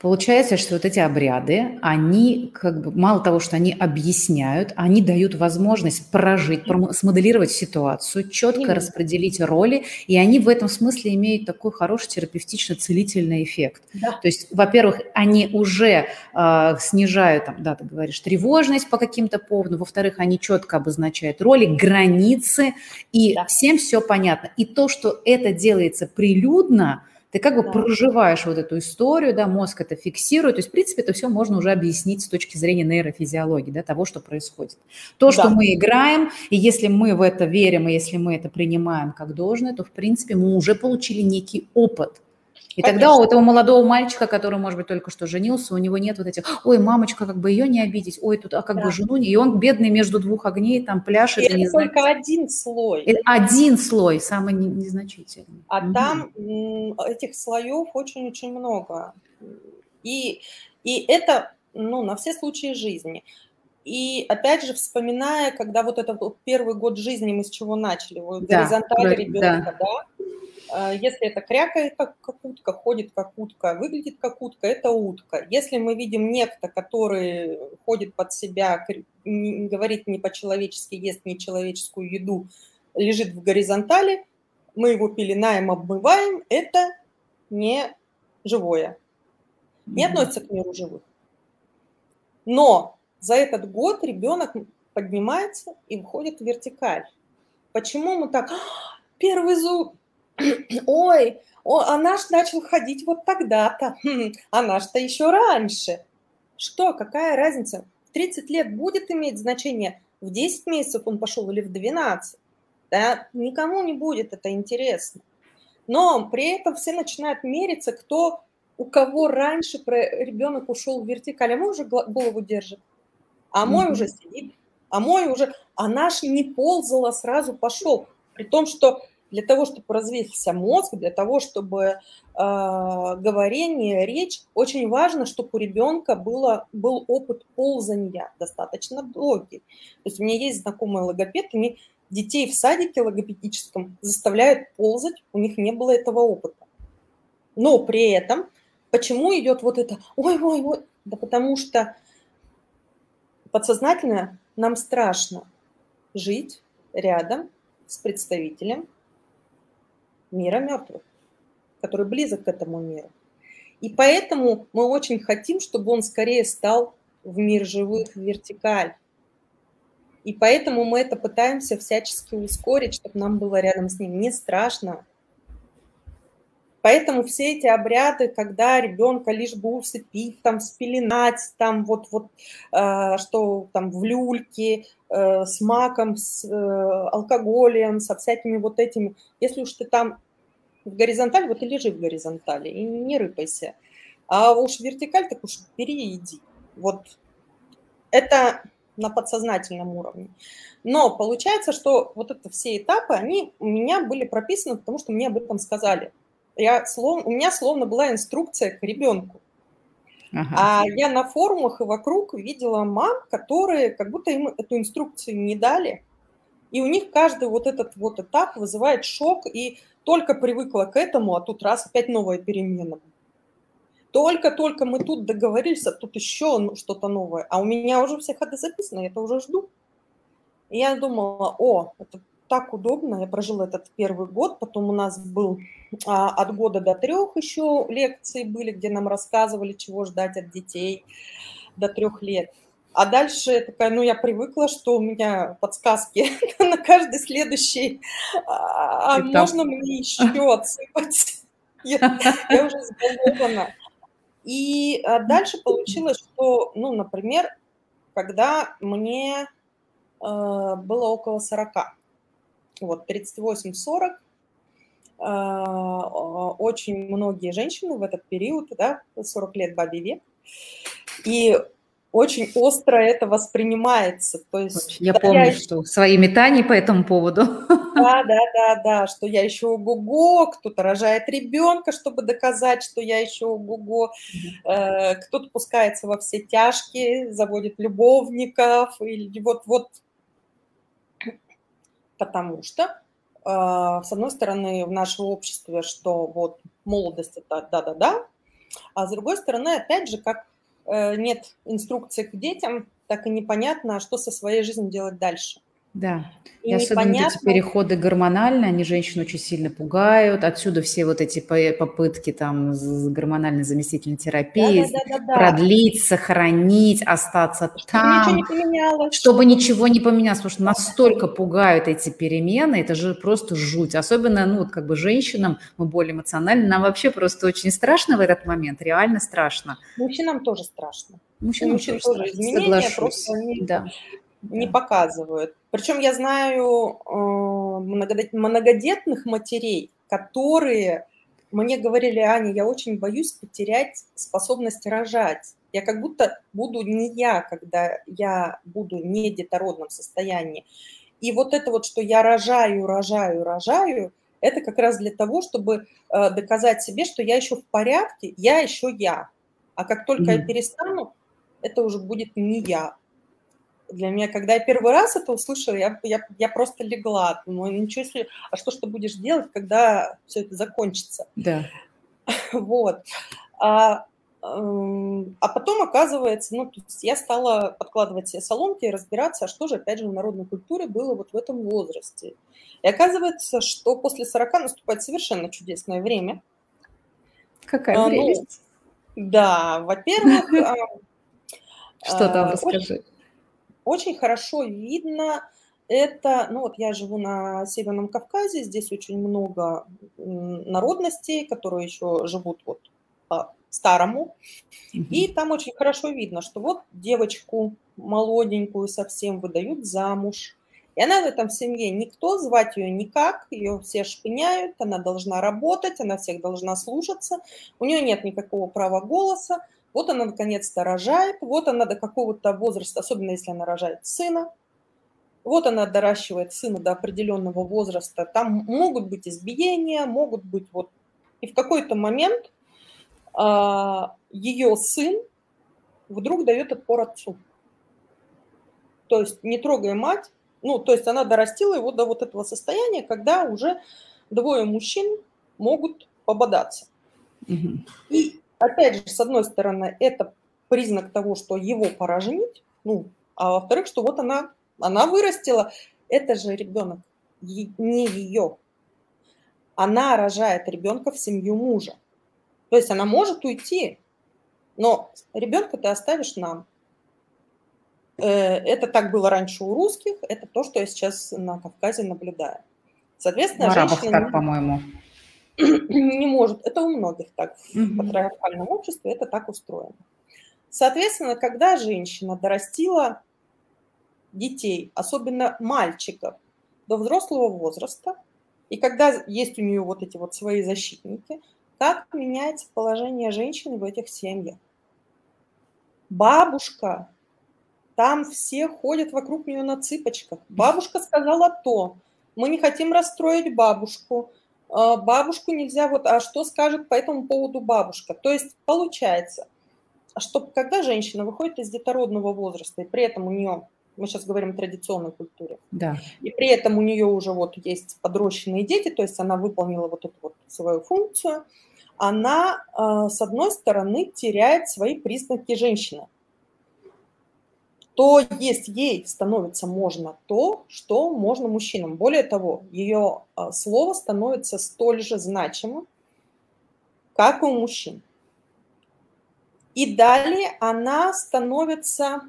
Получается, что вот эти обряды, они как бы мало того, что они объясняют, они дают возможность прожить, смоделировать ситуацию, четко Именно. распределить роли, и они в этом смысле имеют такой хороший терапевтично-целительный эффект. Да. То есть, во-первых, они уже э, снижают, там, да, ты говоришь, тревожность по каким-то поводам, во-вторых, они четко обозначают роли, границы, и да. всем все понятно. И то, что это делается прилюдно, ты как бы да. проживаешь вот эту историю, да, мозг это фиксирует. То есть, в принципе, это все можно уже объяснить с точки зрения нейрофизиологии, да, того, что происходит. То, да. что мы играем, и если мы в это верим, и если мы это принимаем как должное, то, в принципе, мы уже получили некий опыт – и Конечно. тогда у этого молодого мальчика, который, может быть, только что женился, у него нет вот этих, ой, мамочка, как бы ее не обидеть, ой, тут, а как да. бы жену, и он бедный между двух огней там пляшет. И это не только знает. один слой. Это один слой, самый незначительный. А угу. там этих слоев очень-очень много. И, и это, ну, на все случаи жизни. И опять же, вспоминая, когда вот этот вот первый год жизни мы с чего начали, вот да, горизонталь ребенка, да, да если это крякает как, как утка, ходит как утка, выглядит как утка, это утка. Если мы видим некто, который ходит под себя, говорит не по-человечески, ест нечеловеческую еду, лежит в горизонтали, мы его пеленаем, обмываем, это не живое. Не относится к миру живых. Но за этот год ребенок поднимается и выходит в вертикаль. Почему мы так? «А, первый зуб, ой, о, а наш начал ходить вот тогда-то, хм, а наш-то еще раньше. Что, какая разница? В 30 лет будет иметь значение, в 10 месяцев он пошел или в 12. Да, никому не будет это интересно. Но при этом все начинают мериться, кто у кого раньше ребенок ушел в вертикаль, а мой уже голову держит, а мой mm-hmm. уже сидит, а мой уже, а наш не ползал, а сразу пошел. При том, что для того, чтобы развился мозг, для того, чтобы э, говорение, речь, очень важно, чтобы у ребенка было, был опыт ползания достаточно долгий. То есть у меня есть знакомые логопед, они детей в садике логопедическом заставляют ползать, у них не было этого опыта. Но при этом, почему идет вот это, ой-ой, ой, да потому что подсознательно нам страшно жить рядом с представителем мира мертвых, который близок к этому миру. И поэтому мы очень хотим, чтобы он скорее стал в мир живых, вертикаль. И поэтому мы это пытаемся всячески ускорить, чтобы нам было рядом с ним. Не страшно. Поэтому все эти обряды, когда ребенка лишь бы усыпить, там, спеленать, там, вот, вот, э, что там в люльке, э, с маком, с э, алкоголем, со всякими вот этими. Если уж ты там в горизонталь, вот и лежи в горизонтали, и не рыпайся. А уж вертикаль, так уж бери. Вот это на подсознательном уровне. Но получается, что вот это все этапы, они у меня были прописаны, потому что мне об этом сказали я, слов, у меня словно была инструкция к ребенку. Ага. А я на форумах и вокруг видела мам, которые как будто им эту инструкцию не дали. И у них каждый вот этот вот этап вызывает шок, и только привыкла к этому, а тут раз опять новая перемена. Только-только мы тут договорились, а тут еще что-то новое. А у меня уже все ходы записаны, я это уже жду. И я думала, о, это так удобно. Я прожила этот первый год, потом у нас был от года до трех еще лекции были, где нам рассказывали, чего ждать от детей до трех лет. А дальше такая, ну, я привыкла, что у меня подсказки на каждый следующий, а, а можно мне еще отсыпать? Я, я уже сголована. И а, дальше получилось, что, ну, например, когда мне э, было около 40, вот, 38-40, э, очень многие женщины в этот период, да, 40 лет бабе век, и очень остро это воспринимается. То есть, я да, помню, я... что свои метания по этому поводу. Да, да, да, да, что я еще ого-го, кто-то рожает ребенка, чтобы доказать, что я еще ого-го, э, кто-то пускается во все тяжкие, заводит любовников, или вот-вот, потому что, с одной стороны, в нашем обществе, что вот молодость это да-да-да, а с другой стороны, опять же, как Э, нет инструкции к детям, так и непонятно, что со своей жизнью делать дальше. Да, и, и особенно эти переходы гормональные, они женщин очень сильно пугают. Отсюда все вот эти попытки там гормональной заместительной терапии да, да, да, да, продлить, сохранить, остаться чтобы там. Ничего не поменялось. Чтобы ничего не поменялось, потому что настолько пугают эти перемены, это же просто жуть. Особенно, ну, вот как бы женщинам, мы более эмоциональны, нам вообще просто очень страшно в этот момент, реально страшно. Мужчинам тоже страшно. Мужчинам, Мужчинам тоже, тоже изменения, Соглашусь. просто они... Да не показывают. Причем я знаю э, многодетных матерей, которые мне говорили, Аня, я очень боюсь потерять способность рожать. Я как будто буду не я, когда я буду не в детородном состоянии. И вот это вот, что я рожаю, рожаю, рожаю, это как раз для того, чтобы э, доказать себе, что я еще в порядке, я еще я. А как только mm. я перестану, это уже будет не я для меня, когда я первый раз это услышала, я, я, я просто легла. Думаю, ничего себе, а что ж ты будешь делать, когда все это закончится? Да. Вот. А, эм, а потом, оказывается, ну, то есть я стала подкладывать себе соломки и разбираться, а что же, опять же, в народной культуре было вот в этом возрасте. И оказывается, что после 40 наступает совершенно чудесное время. Какая а, ну, Да, во-первых... Что там, а, расскажи очень хорошо видно это, ну вот я живу на Северном Кавказе, здесь очень много народностей, которые еще живут вот по-старому, mm-hmm. и там очень хорошо видно, что вот девочку молоденькую совсем выдают замуж, и она в этом семье никто, звать ее никак, ее все шпыняют, она должна работать, она всех должна слушаться, у нее нет никакого права голоса, вот она наконец-то рожает, вот она до какого-то возраста, особенно если она рожает сына, вот она доращивает сына до определенного возраста, там могут быть избиения, могут быть вот... И в какой-то момент а, ее сын вдруг дает отпор отцу. То есть не трогая мать, ну, то есть она дорастила его до вот этого состояния, когда уже двое мужчин могут пободаться. Угу. И опять же, с одной стороны, это признак того, что его пора женить, ну, а во-вторых, что вот она, она вырастила, это же ребенок, не ее. Она рожает ребенка в семью мужа. То есть она может уйти, но ребенка ты оставишь нам. Э, это так было раньше у русских, это то, что я сейчас на Кавказе наблюдаю. Соответственно, Арабов женщина... так, по-моему. не может. Это у многих так в патриархальном обществе, это так устроено. Соответственно, когда женщина дорастила детей, особенно мальчиков, до взрослого возраста, и когда есть у нее вот эти вот свои защитники, как меняется положение женщины в этих семьях? Бабушка, там все ходят вокруг нее на цыпочках. Бабушка сказала то, мы не хотим расстроить бабушку, бабушку нельзя, вот, а что скажет по этому поводу бабушка? То есть получается, что когда женщина выходит из детородного возраста, и при этом у нее, мы сейчас говорим о традиционной культуре, да. и при этом у нее уже вот есть подрощенные дети, то есть она выполнила вот эту вот свою функцию, она, а, с одной стороны, теряет свои признаки женщины. То есть ей становится можно то, что можно мужчинам. Более того, ее а, слово становится столь же значимым, как и у мужчин. И далее она становится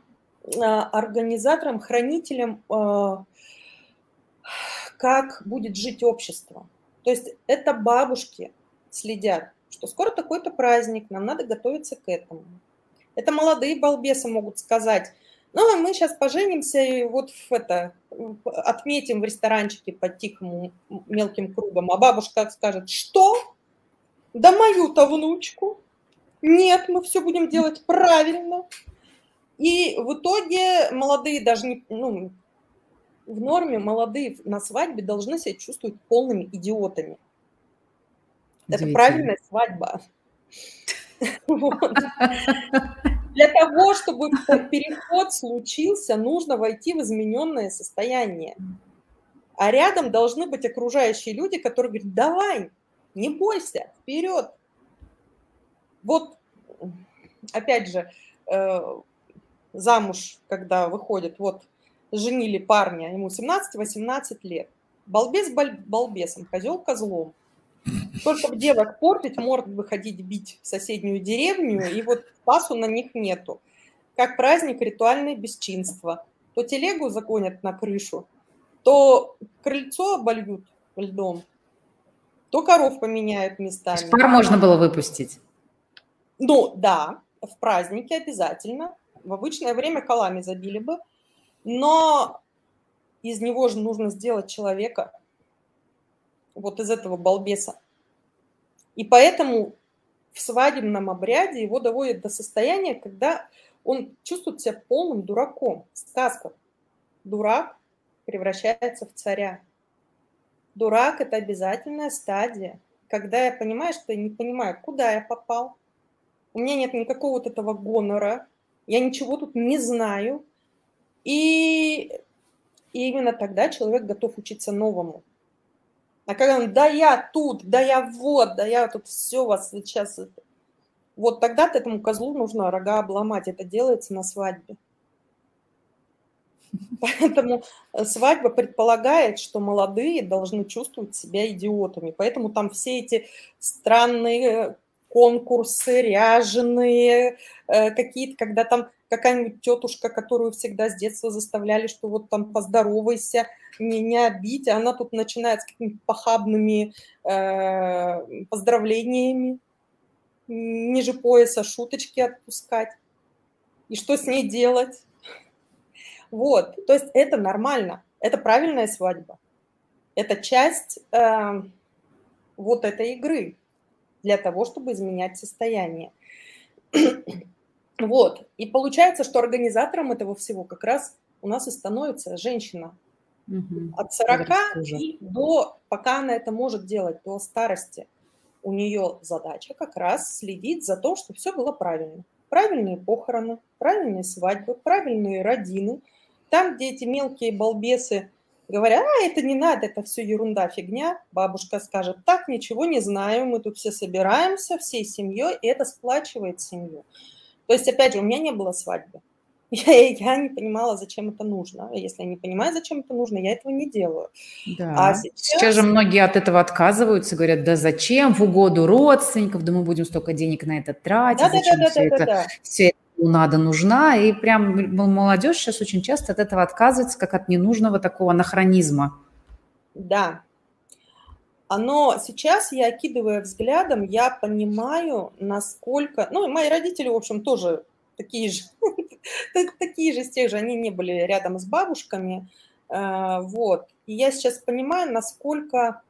а, организатором, хранителем, а, как будет жить общество. То есть это бабушки следят, что скоро такой-то праздник, нам надо готовиться к этому. Это молодые балбесы могут сказать, ну, мы сейчас поженимся и вот в это, отметим в ресторанчике по тихому мелким кругом. А бабушка скажет, что? Да мою-то внучку. Нет, мы все будем делать правильно. И в итоге молодые даже не, ну, в норме молодые на свадьбе должны себя чувствовать полными идиотами. Это правильная свадьба. Для того, чтобы переход случился, нужно войти в измененное состояние. А рядом должны быть окружающие люди, которые говорят, давай, не бойся, вперед. Вот, опять же, э, замуж, когда выходит, вот, женили парня, ему 17-18 лет. Балбес балбесом, козел козлом. Только в девок портить, морд выходить бить в соседнюю деревню, и вот пасу на них нету. Как праздник ритуальное бесчинство. То телегу загонят на крышу, то крыльцо обольют льдом, то коров поменяют местами. пар можно было выпустить? Ну, да, в празднике обязательно. В обычное время колами забили бы. Но из него же нужно сделать человека, вот из этого балбеса. И поэтому в свадебном обряде его доводят до состояния, когда он чувствует себя полным дураком. Сказка. Дурак превращается в царя. Дурак – это обязательная стадия, когда я понимаю, что я не понимаю, куда я попал. У меня нет никакого вот этого гонора, я ничего тут не знаю. И, и именно тогда человек готов учиться новому. А когда он, да я тут, да я вот, да я тут все вас сейчас... Вот тогда-то этому козлу нужно рога обломать. Это делается на свадьбе. Поэтому э, свадьба предполагает, что молодые должны чувствовать себя идиотами. Поэтому там все эти странные конкурсы, ряженые, э, какие-то, когда там какая-нибудь тетушка, которую всегда с детства заставляли, что вот там поздоровайся, не, не обидь, а она тут начинает с какими-то похабными э, поздравлениями, ниже пояса шуточки отпускать. И что с ней делать? Вот, то есть это нормально, это правильная свадьба. Это часть э, вот этой игры для того, чтобы изменять состояние. Вот. И получается, что организатором этого всего как раз у нас и становится женщина. Угу. От 40 и до, пока она это может делать, до старости, у нее задача как раз следить за то, чтобы все было правильно. Правильные похороны, правильные свадьбы, правильные родины. Там, где эти мелкие балбесы говорят, а, это не надо, это все ерунда, фигня, бабушка скажет, так, ничего не знаю, мы тут все собираемся всей семьей, и это сплачивает семью. То есть, опять же, у меня не было свадьбы. Я, я не понимала, зачем это нужно. Если я не понимаю, зачем это нужно, я этого не делаю. Да. А сейчас... сейчас же многие от этого отказываются, говорят, да зачем, в угоду родственников, да мы будем столько денег на это тратить, да, зачем да, да, все, да, это, да, да. все это надо, нужна. И прям молодежь сейчас очень часто от этого отказывается, как от ненужного такого анахронизма. Да, но сейчас я, окидывая взглядом, я понимаю, насколько... Ну, мои родители, в общем, тоже такие же, такие же с тех же, они не были рядом с бабушками, э, вот. И я сейчас понимаю, насколько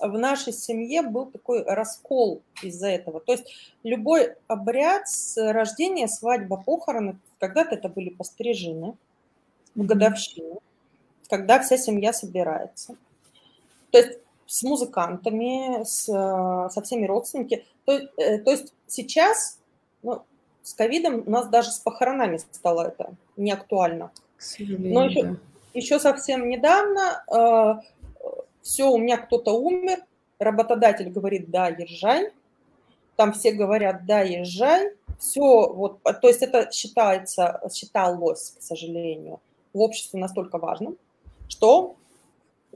в нашей семье был такой раскол из-за этого. То есть любой обряд с рождения, свадьба, похороны, когда-то это были пострижены в годовщину, когда вся семья собирается. То есть с музыкантами, с, со всеми родственниками. То, э, то есть сейчас ну, с ковидом у нас даже с похоронами стало это не актуально. Но еще, еще совсем недавно э, все, у меня кто-то умер, работодатель говорит, да, езжай. Там все говорят, да, езжай. все, вот, то есть это считается, считалось, к сожалению, в обществе настолько важным, что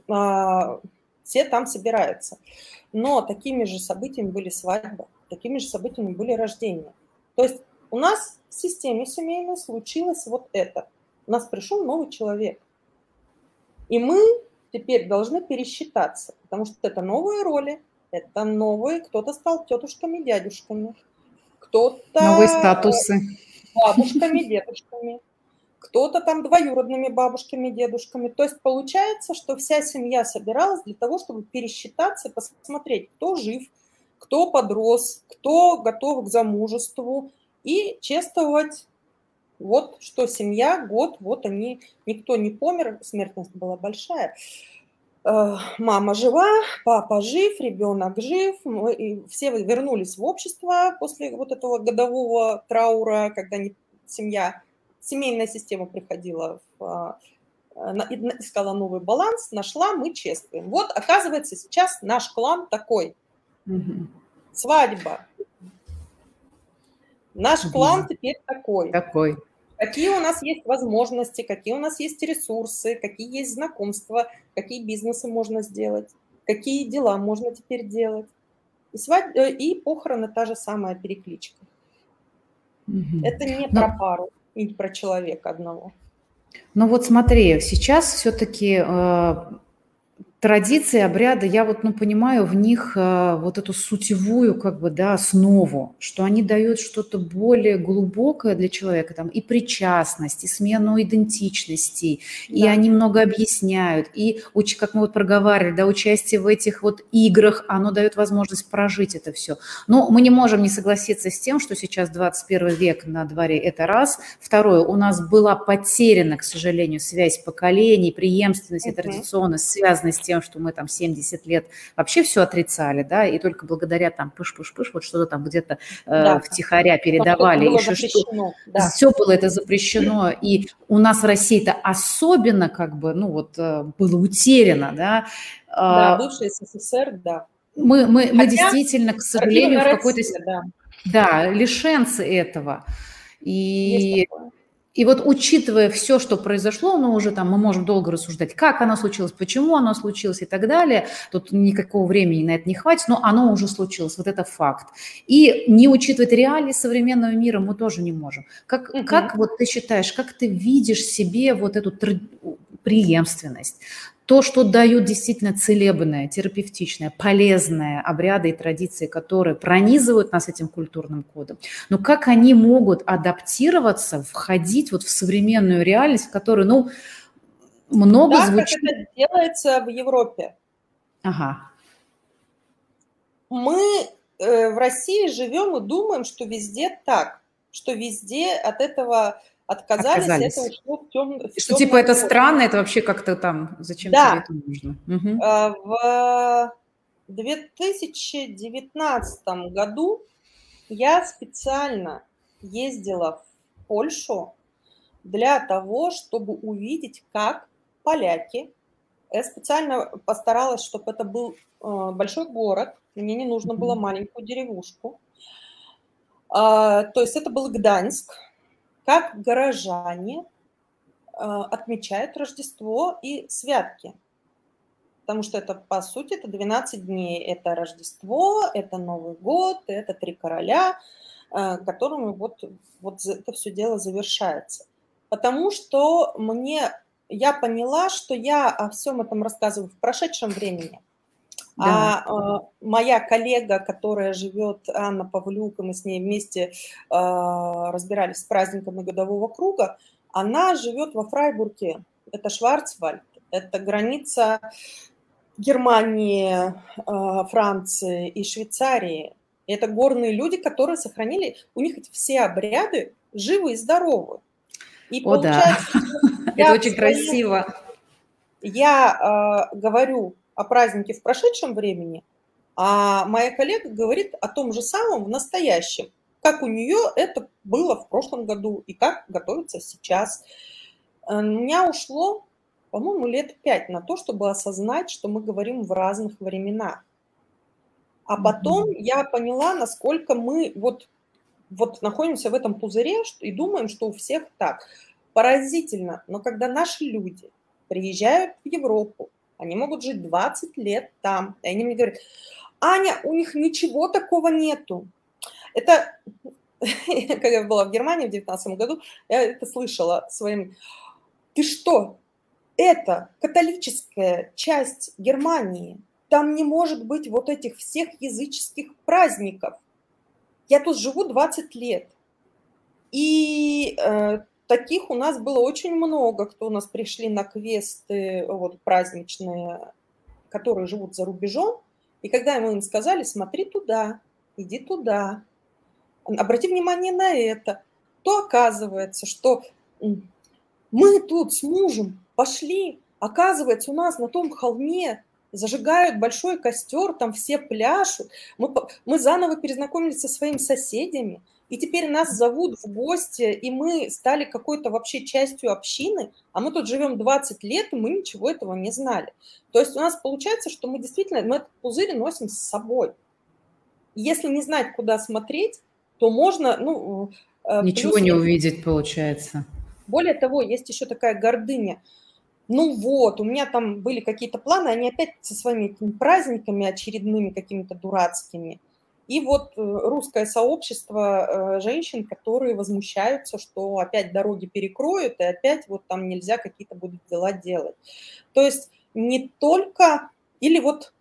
а, все там собираются. Но такими же событиями были свадьбы, такими же событиями были рождения. То есть у нас в системе семейной случилось вот это. У нас пришел новый человек. И мы теперь должны пересчитаться, потому что это новые роли, это новые, кто-то стал тетушками, дядюшками, кто-то... Новые статусы. Бабушками, дедушками, кто-то там двоюродными бабушками, дедушками. То есть получается, что вся семья собиралась для того, чтобы пересчитаться посмотреть, кто жив, кто подрос, кто готов к замужеству, и чествовать вот что семья, год, вот они, никто не помер, смертность была большая, Э, мама жива, папа жив, ребенок жив, мы, все вернулись в общество после вот этого годового траура, когда не, семья, семейная система приходила, в, э, искала новый баланс, нашла, мы чествуем. Вот, оказывается, сейчас наш клан такой. Угу. Свадьба. Наш угу. клан теперь такой. Такой какие у нас есть возможности, какие у нас есть ресурсы, какие есть знакомства, какие бизнесы можно сделать, какие дела можно теперь делать. И, свадь... Э, и похороны та же самая перекличка. Угу. Это не Но... про пару и про человека одного. Ну вот смотри, сейчас все-таки э, традиции, обряды, я вот, ну, понимаю в них э, вот эту сутевую, как бы, да, основу, что они дают что-то более глубокое для человека, там, и причастность, и смену идентичности, да. и они много объясняют, и, как мы вот проговаривали, да, участие в этих вот играх, оно дает возможность прожить это все. Но мы не можем не согласиться с тем, что сейчас 21 век на дворе, это раз. Второе, у нас была потеряна, к сожалению, связь поколений, преемственность и традиционность, связанная с тем, что мы там 70 лет вообще все отрицали, да, и только благодаря там пыш-пыш-пыш, вот что-то там где-то э, да. втихаря передавали, еще что да. все было это запрещено, и у нас в России-то особенно как бы, ну вот, э, было утеряно, да. Да, а, бывший СССР, да. Мы, мы, мы действительно, к сожалению, в какой-то... Да. да, лишенцы этого. И и вот учитывая все, что произошло, ну уже там мы можем долго рассуждать, как оно случилось, почему оно случилось и так далее. Тут никакого времени на это не хватит, но оно уже случилось, вот это факт. И не учитывать реалии современного мира мы тоже не можем. Как, угу. как вот ты считаешь, как ты видишь себе вот эту преемственность? То, что дают действительно целебное, терапевтичное, полезное обряды и традиции, которые пронизывают нас этим культурным кодом, но как они могут адаптироваться, входить вот в современную реальность, в которой, ну, много да, звучит. как это делается в Европе. Ага. Мы э, в России живем и думаем, что везде так, что везде от этого отказались, отказались. это ушло в тем, в Что типа это странно, это вообще как-то там, зачем да. тебе это нужно? Угу. В 2019 году я специально ездила в Польшу для того, чтобы увидеть, как поляки, я специально постаралась, чтобы это был э, большой город, мне не нужно было маленькую деревушку. А, то есть это был Гданьск, как горожане а, отмечают Рождество и святки. Потому что это, по сути, это 12 дней. Это Рождество, это Новый год, это Три короля, а, которыми вот, вот это все дело завершается. Потому что мне, я поняла, что я о всем этом рассказываю в прошедшем времени – да. А, а моя коллега, которая живет, Анна Павлюк, мы с ней вместе а, разбирались с праздниками годового круга, она живет во Фрайбурге, это Шварцвальд, это граница Германии, а, Франции и Швейцарии. это горные люди, которые сохранили, у них все обряды живы и здоровы. И О, да. Это очень красиво. Я э, говорю о празднике в прошедшем времени, а моя коллега говорит о том же самом в настоящем, как у нее это было в прошлом году и как готовится сейчас. Э, у меня ушло, по-моему, лет пять на то, чтобы осознать, что мы говорим в разных временах. А потом я поняла, насколько мы вот вот находимся в этом пузыре и думаем, что у всех так. Поразительно, но когда наши люди приезжают в Европу, они могут жить 20 лет там, и они мне говорят, Аня, у них ничего такого нету. Это, когда я была в Германии в 2019 году, я это слышала своим, ты что, это католическая часть Германии, там не может быть вот этих всех языческих праздников. Я тут живу 20 лет. И э, таких у нас было очень много, кто у нас пришли на квесты вот, праздничные, которые живут за рубежом. И когда мы им сказали, смотри туда, иди туда, обрати внимание на это, то оказывается, что мы тут с мужем пошли, оказывается, у нас на том холме зажигают большой костер, там все пляшут. Мы, мы заново перезнакомились со своими соседями, и теперь нас зовут в гости, и мы стали какой-то вообще частью общины, а мы тут живем 20 лет, и мы ничего этого не знали. То есть у нас получается, что мы действительно, мы этот пузырь носим с собой. Если не знать, куда смотреть, то можно, ну... Э, ничего плюс, не увидеть, получается. Более того, есть еще такая гордыня – ну вот, у меня там были какие-то планы, они опять со своими праздниками очередными какими-то дурацкими. И вот э, русское сообщество э, женщин, которые возмущаются, что опять дороги перекроют, и опять вот там нельзя какие-то будут дела делать. То есть не только, или вот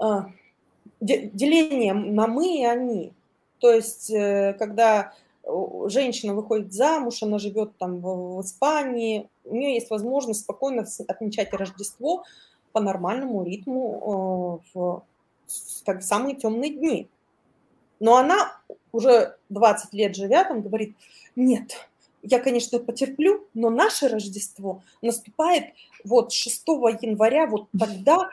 э, деление на мы и они. То есть когда женщина выходит замуж, она живет там в, Испании, у нее есть возможность спокойно отмечать Рождество по нормальному ритму в как в самые темные дни. Но она уже 20 лет живя там говорит, нет, я, конечно, потерплю, но наше Рождество наступает вот 6 января, вот тогда,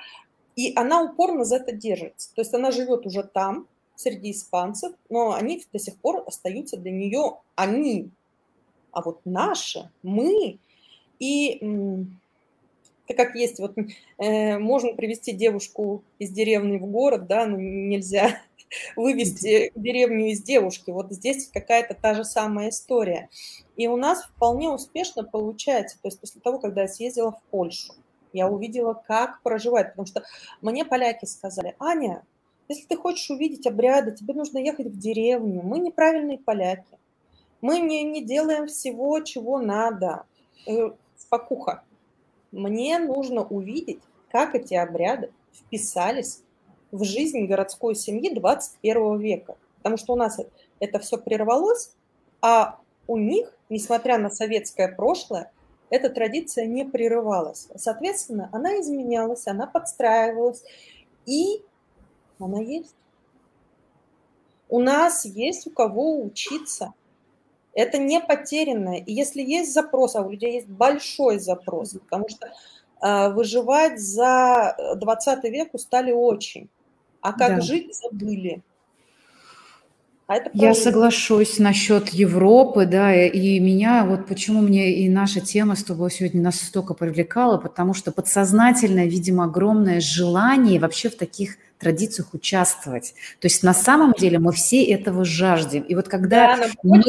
и она упорно за это держится. То есть она живет уже там, среди испанцев, но они до сих пор остаются для нее они. А вот наши, мы, и так как есть, вот э, можно привести девушку из деревни в город, да, но нельзя вывести деревню из девушки. Вот здесь какая-то та же самая история. И у нас вполне успешно получается. То есть после того, когда я съездила в Польшу, я увидела, как проживать. Потому что мне поляки сказали, Аня, если ты хочешь увидеть обряды, тебе нужно ехать в деревню. Мы неправильные поляки. Мы не, не делаем всего, чего надо. Э, спокуха. Мне нужно увидеть, как эти обряды вписались в жизнь городской семьи 21 века. Потому что у нас это все прервалось, а у них, несмотря на советское прошлое, эта традиция не прерывалась. Соответственно, она изменялась, она подстраивалась. И она есть. У нас есть у кого учиться. Это не потерянное. И если есть запрос, а у людей есть большой запрос, потому что э, выживать за 20 век устали очень. А как да. жить, забыли. А это Я соглашусь насчет Европы, да, и меня, вот почему мне и наша тема с тобой сегодня настолько привлекала, потому что подсознательное, видимо, огромное желание вообще в таких традициях участвовать. То есть на самом деле мы все этого жаждем. И вот когда да, мы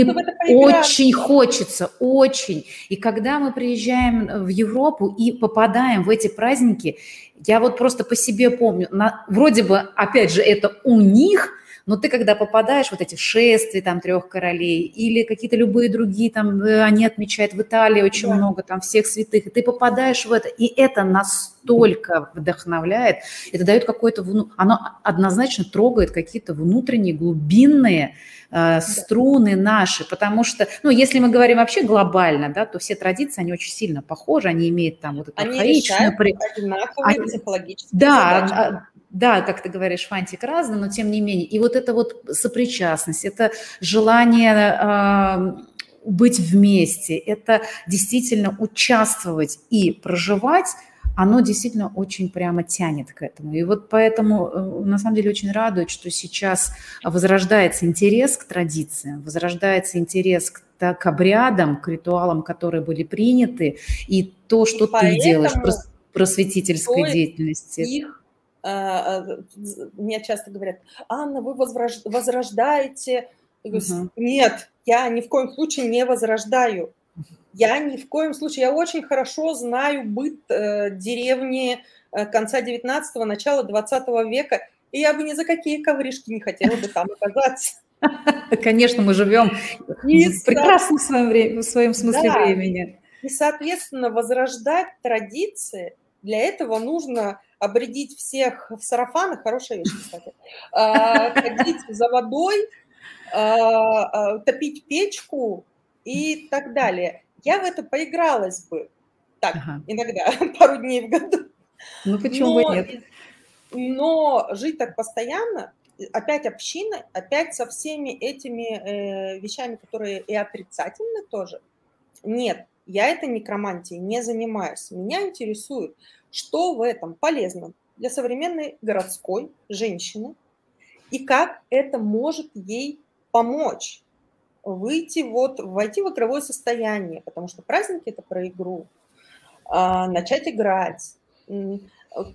очень хочется, очень, и когда мы приезжаем в Европу и попадаем в эти праздники, я вот просто по себе помню, на, вроде бы, опять же, это у них – но ты, когда попадаешь вот эти шествия там трех королей или какие-то любые другие там, э, они отмечают в Италии очень да. много там всех святых, и ты попадаешь в это, и это настолько вдохновляет, это дает какое-то, оно однозначно трогает какие-то внутренние глубинные струны наши, потому что, ну, если мы говорим вообще глобально, да, то все традиции, они очень сильно похожи, они имеют там вот эту они архаичную... Одинаковые они... психологические Да, задачи. А, да, как ты говоришь, фантик разный, но тем не менее. И вот это вот сопричастность, это желание э, быть вместе, это действительно участвовать и проживать, оно действительно очень прямо тянет к этому. И вот поэтому э, на самом деле очень радует, что сейчас возрождается интерес к традициям, возрождается интерес к, к обрядам, к ритуалам, которые были приняты, и то, что и ты делаешь просветительской деятельности. Их а, а, мне часто говорят, Анна, вы возрождаете Угу. Нет, я ни в коем случае не возрождаю. Я ни в коем случае, я очень хорошо знаю быт э, деревни э, конца 19-го, начала 20 века, и я бы ни за какие ковришки не хотела бы там оказаться. Конечно, мы живем в прекрасном своем, время, в своем смысле да. времени. И, соответственно, возрождать традиции, для этого нужно обредить всех в сарафанах, хорошая вещь, кстати, а, ходить за водой, а, а, топить печку и так далее. Я в это поигралась бы. Так, ага. иногда, пару дней в году. Ну, почему но, бы нет? Но жить так постоянно, опять община, опять со всеми этими э, вещами, которые и отрицательны тоже. Нет, я этой некромантией не занимаюсь. Меня интересует, что в этом полезно для современной городской женщины и как это может ей помочь выйти вот, войти в игровое состояние, потому что праздники – это про игру, а, начать играть.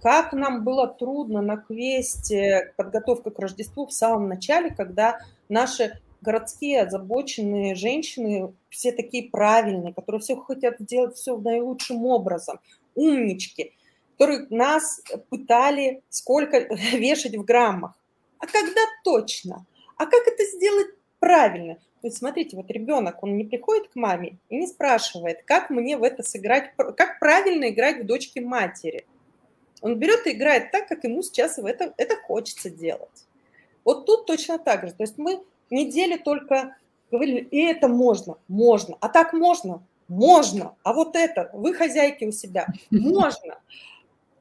Как нам было трудно на квесте подготовка к Рождеству в самом начале, когда наши городские озабоченные женщины, все такие правильные, которые все хотят сделать все наилучшим образом, умнички, которые нас пытали сколько вешать в граммах. А когда точно? А как это сделать правильно? То есть, смотрите, вот ребенок, он не приходит к маме и не спрашивает, как мне в это сыграть, как правильно играть в дочке матери. Он берет и играет так, как ему сейчас в это, это хочется делать. Вот тут точно так же. То есть мы недели только говорили, и это можно, можно, а так можно, можно, а вот это, вы хозяйки у себя, можно.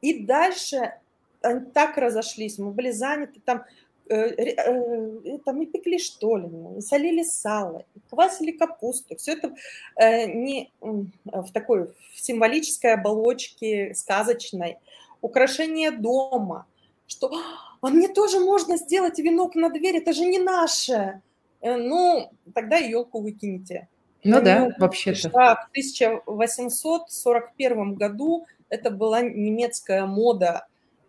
И дальше они так разошлись, мы были заняты там, там и пекли штолины, и солили сало, и квасили капусту. Все это э, не в такой в символической оболочке сказочной. Украшение дома, что а мне тоже можно сделать венок на дверь, это же не наше. Э, ну, тогда елку выкинете. Ну да, вообще-то. В 1841 году это была немецкая мода.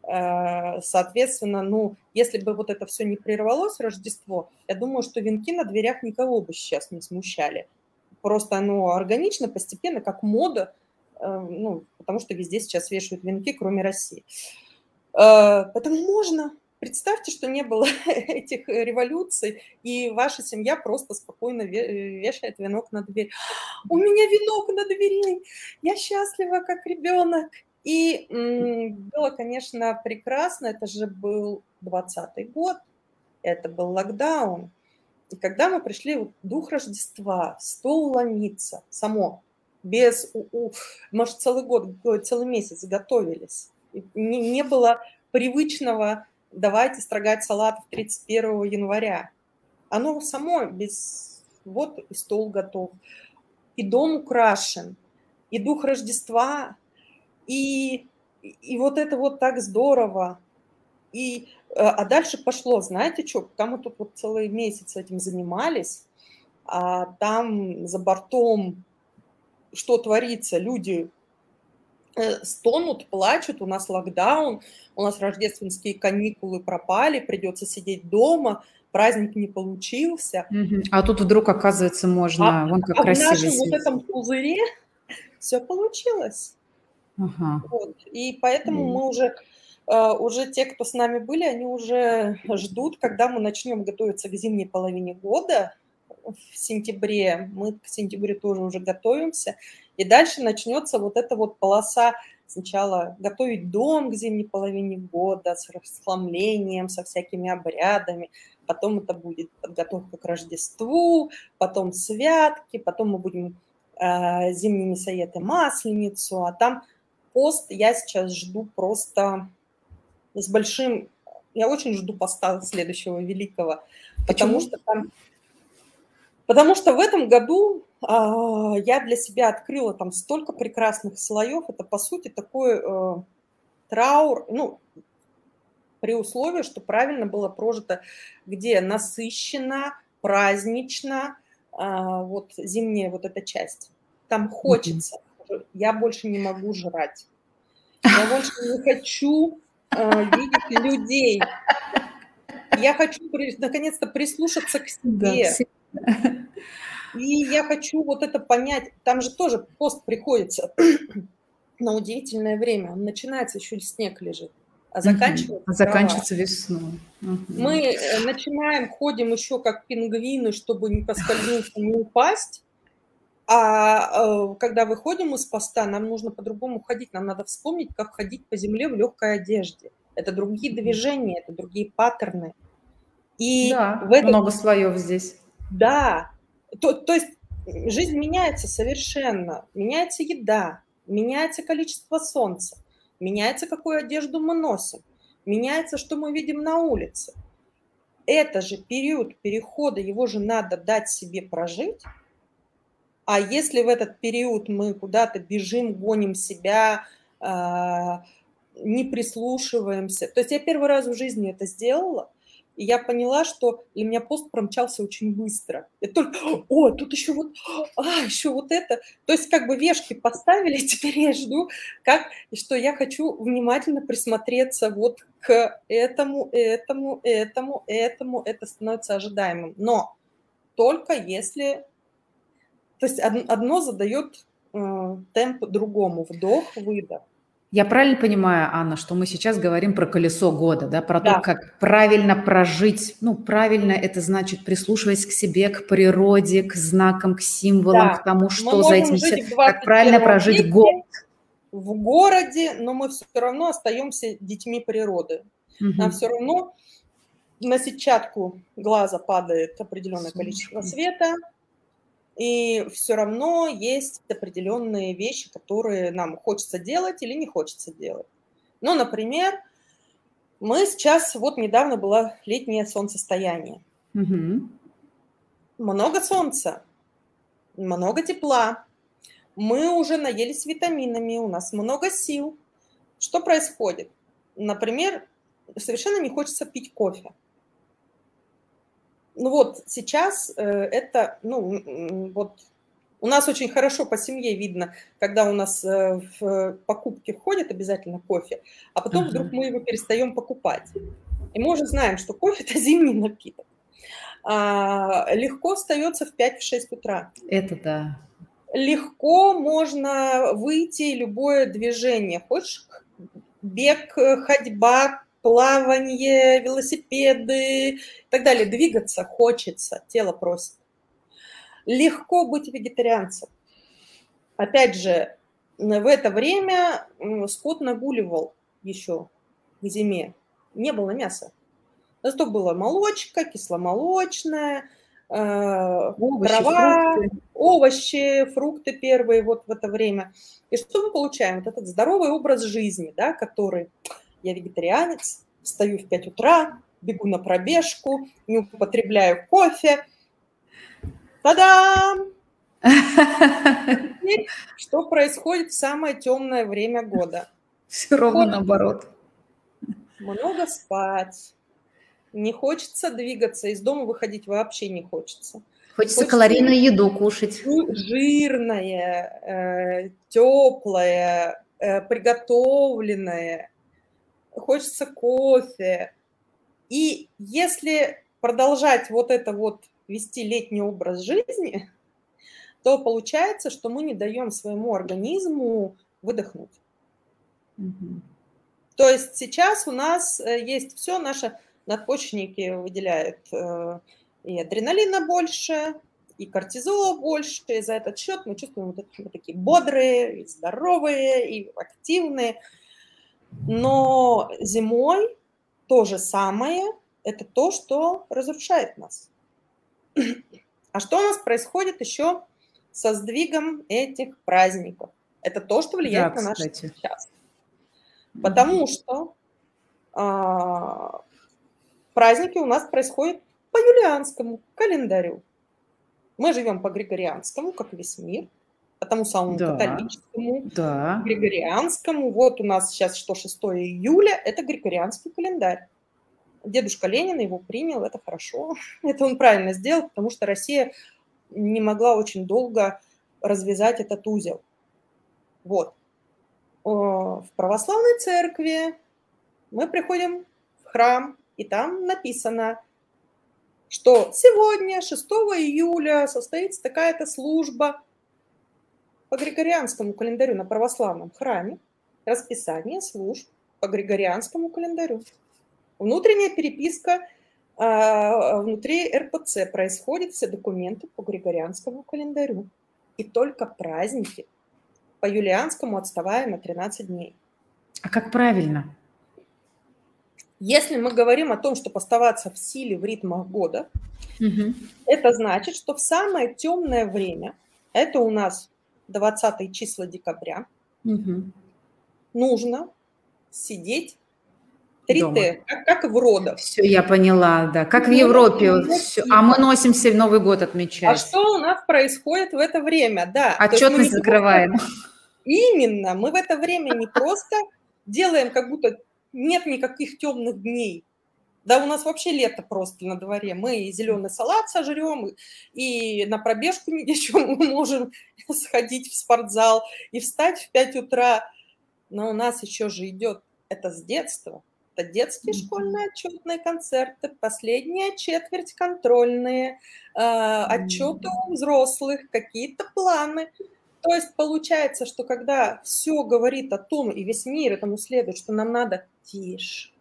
Э, соответственно, ну, если бы вот это все не прервалось, Рождество, я думаю, что венки на дверях никого бы сейчас не смущали. Просто оно органично, постепенно, как мода, э, ну, потому что везде сейчас вешают венки, кроме России. Поэтому можно, Представьте, что не было этих революций, и ваша семья просто спокойно вешает венок на дверь. У меня венок на двери, я счастлива, как ребенок. И было, конечно, прекрасно, это же был 20 год, это был локдаун. И когда мы пришли в дух Рождества, стол ломиться само, без, может, целый год, целый месяц готовились. Не, не было привычного давайте строгать салат 31 января. Оно само без... Вот и стол готов, и дом украшен, и дух Рождества, и, и вот это вот так здорово. И, э, а дальше пошло, знаете что, пока мы тут вот целый месяц этим занимались, а там за бортом что творится, люди Э, стонут, плачут, у нас локдаун, у нас рождественские каникулы пропали, придется сидеть дома, праздник не получился. А тут вдруг, оказывается, можно, а, вон как а красиво. в нашем вот этом пузыре все получилось. Ага. Вот. И поэтому mm. мы уже, э, уже те, кто с нами были, они уже ждут, когда мы начнем готовиться к зимней половине года, в сентябре, мы к сентябрю тоже уже готовимся, и дальше начнется вот эта вот полоса сначала готовить дом к зимней половине года с расхламлением, со всякими обрядами, потом это будет подготовка к Рождеству, потом святки, потом мы будем э, зимние мясоеды масленицу, а там пост я сейчас жду просто с большим, я очень жду поста следующего великого, потому что там Потому что в этом году а, я для себя открыла там столько прекрасных слоев. Это, по сути, такой э, траур, ну, при условии, что правильно было прожито, где насыщенно, празднично, а, вот зимняя вот эта часть. Там хочется. Я больше не могу жрать. Я больше не хочу э, видеть людей. Я хочу наконец-то прислушаться к себе. И я хочу вот это понять. Там же тоже пост приходится на удивительное время. Он начинается, еще снег лежит, а заканчивается, а заканчивается весной. Мы э, начинаем, ходим еще как пингвины, чтобы не поскользнуться, не упасть. А э, когда выходим из поста, нам нужно по-другому ходить. Нам надо вспомнить, как ходить по земле в легкой одежде. Это другие движения, это другие паттерны. И да, в этом... много слоев здесь. Да. То, то есть жизнь меняется совершенно. Меняется еда, меняется количество солнца, меняется, какую одежду мы носим, меняется, что мы видим на улице. Это же период перехода, его же надо дать себе прожить. А если в этот период мы куда-то бежим, гоним себя, а, не прислушиваемся. То есть я первый раз в жизни это сделала, и я поняла, что для меня пост промчался очень быстро. И только, о, тут еще вот, а, еще вот это. То есть как бы вешки поставили, теперь я жду, как, что я хочу внимательно присмотреться вот к этому, этому, этому, этому. Это становится ожидаемым. Но только если... То есть одно задает э, темп другому. Вдох, выдох. Я правильно понимаю, Анна, что мы сейчас говорим про колесо года, да, про да. то, как правильно прожить. Ну, правильно это значит прислушиваясь к себе, к природе, к знакам, к символам, да. к тому, что за этим все. Как правильно прожить год. В городе, но мы все равно остаемся детьми природы. Угу. Нам все равно на сетчатку глаза падает определенное количество света, и все равно есть определенные вещи, которые нам хочется делать или не хочется делать. Ну, например, мы сейчас, вот недавно было летнее солнцестояние. Угу. Много солнца, много тепла. Мы уже наелись витаминами, у нас много сил. Что происходит? Например, совершенно не хочется пить кофе ну вот сейчас э, это, ну, вот у нас очень хорошо по семье видно, когда у нас э, в покупке входит обязательно кофе, а потом uh-huh. вдруг мы его перестаем покупать. И мы уже знаем, что кофе – это зимний напиток. А, легко встается в 5-6 утра. Это да. Легко можно выйти, любое движение. Хочешь бег, ходьба, плавание, велосипеды и так далее. Двигаться хочется, тело просит. Легко быть вегетарианцем. Опять же, в это время скот нагуливал еще к зиме. Не было мяса. Зато была молочка, кисломолочная, э, овощи, трава, фрукты. овощи, фрукты первые вот в это время. И что мы получаем? Вот этот здоровый образ жизни, да, который я вегетарианец, встаю в 5 утра, бегу на пробежку, не употребляю кофе. Та-дам! что происходит в самое темное время года? Все ровно наоборот. Много спать. Не хочется двигаться, из дома выходить вообще не хочется. Хочется, хочется калорийную еду кушать. Жирное, э, теплое, э, приготовленное хочется кофе. И если продолжать вот это вот вести летний образ жизни, то получается, что мы не даем своему организму выдохнуть. Угу. То есть сейчас у нас э, есть все, наши надпочечники выделяют э, и адреналина больше, и кортизола больше, и за этот счет мы чувствуем вот мы такие бодрые, и здоровые, и активные. Но зимой то же самое – это то, что разрушает нас. А что у нас происходит еще со сдвигом этих праздников? Это то, что влияет да, на наш час. Потому что а, праздники у нас происходят по юлианскому календарю. Мы живем по григорианскому, как весь мир по тому самому да, католическому, да. григорианскому. Вот у нас сейчас что, 6 июля, это григорианский календарь. Дедушка Ленин его принял, это хорошо. Это он правильно сделал, потому что Россия не могла очень долго развязать этот узел. Вот. В православной церкви мы приходим в храм и там написано, что сегодня, 6 июля, состоится такая-то служба по григорианскому календарю на православном храме, расписание служб по григорианскому календарю. Внутренняя переписка а, внутри РПЦ происходит все документы по григорианскому календарю. И только праздники по юлианскому отставая на 13 дней. А как правильно? Если мы говорим о том, чтобы оставаться в силе в ритмах года, угу. это значит, что в самое темное время, это у нас 20 числа декабря, угу. нужно сидеть 3Т, как, как в родах. Все, я поняла, да. Как в Европе. Вот все. А мы носимся Новый год отмечать. А что у нас происходит в это время? Да. Отчетность закрываем. Именно. Мы в это время не просто делаем, как будто нет никаких темных дней. Да, у нас вообще лето просто на дворе. Мы и зеленый салат сожрем, и на пробежку еще мы можем сходить в спортзал и встать в 5 утра. Но у нас еще же идет это с детства. Это детские школьные отчетные концерты, последняя четверть контрольные, э, отчеты у взрослых, какие-то планы. То есть получается, что когда все говорит о том, и весь мир этому следует, что нам надо тише.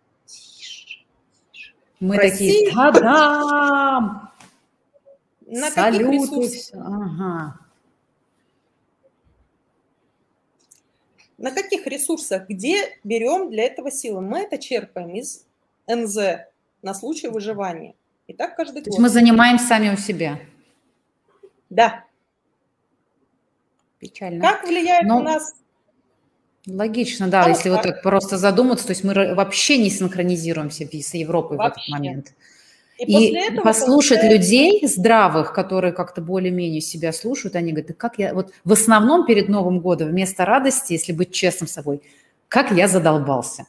Мы России... такие, та-дам! На Салюты. Ага. На каких ресурсах, где берем для этого силы? Мы это черпаем из НЗ на случай выживания. И так каждый То год. мы занимаем сами у себя. Да. Печально. Как влияет Но... у нас Логично, да, а если вот так просто задуматься, то есть мы вообще не синхронизируемся с Европой вообще. в этот момент. И, и этого послушать получается... людей здравых, которые как-то более-менее себя слушают, они говорят, да как я... Вот в основном перед Новым годом вместо радости, если быть честным с собой, как я задолбался.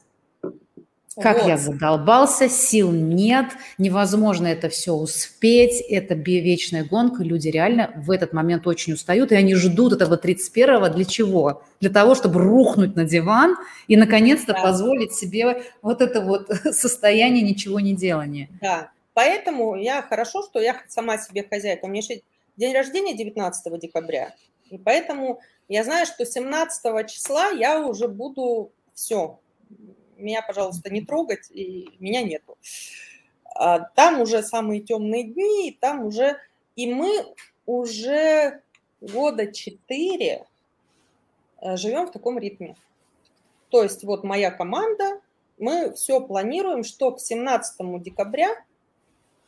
Как вот. я задолбался, сил нет, невозможно это все успеть, это вечная гонка, люди реально в этот момент очень устают, и они ждут этого 31-го для чего? Для того, чтобы рухнуть на диван и наконец-то да. позволить себе вот это вот состояние ничего не делания. Да, поэтому я хорошо, что я сама себе хозяйка. У меня еще день рождения 19 декабря, и поэтому я знаю, что 17 числа я уже буду все, меня, пожалуйста, не трогать, и меня нету. А там уже самые темные дни, и там уже... И мы уже года четыре э, живем в таком ритме. То есть вот моя команда, мы все планируем, что к 17 декабря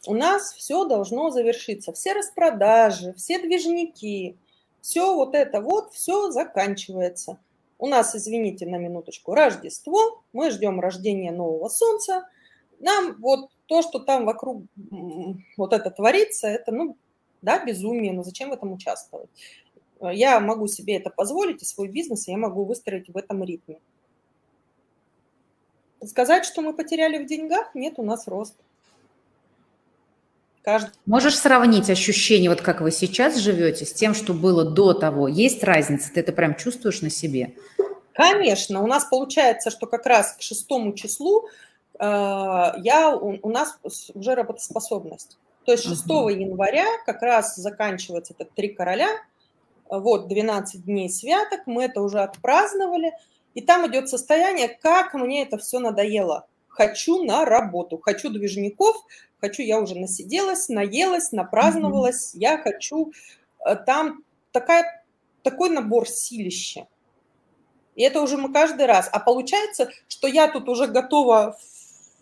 у нас все должно завершиться. Все распродажи, все движники, все вот это вот, все заканчивается – у нас, извините на минуточку, Рождество, мы ждем рождения нового солнца. Нам вот то, что там вокруг вот это творится, это, ну, да, безумие, но зачем в этом участвовать? Я могу себе это позволить, и свой бизнес я могу выстроить в этом ритме. Сказать, что мы потеряли в деньгах, нет, у нас рост. Каждый... Можешь сравнить ощущение, вот как вы сейчас живете, с тем, что было до того? Есть разница? Ты это прям чувствуешь на себе? Конечно. У нас получается, что как раз к шестому числу э, я, у, у нас уже работоспособность. То есть 6 uh-huh. января как раз заканчивается этот «Три короля», вот 12 дней святок, мы это уже отпраздновали, и там идет состояние, как мне это все надоело. Хочу на работу, хочу движников, хочу, я уже насиделась, наелась, напраздновалась, mm-hmm. я хочу, э, там такая, такой набор силища. И это уже мы каждый раз. А получается, что я тут уже готова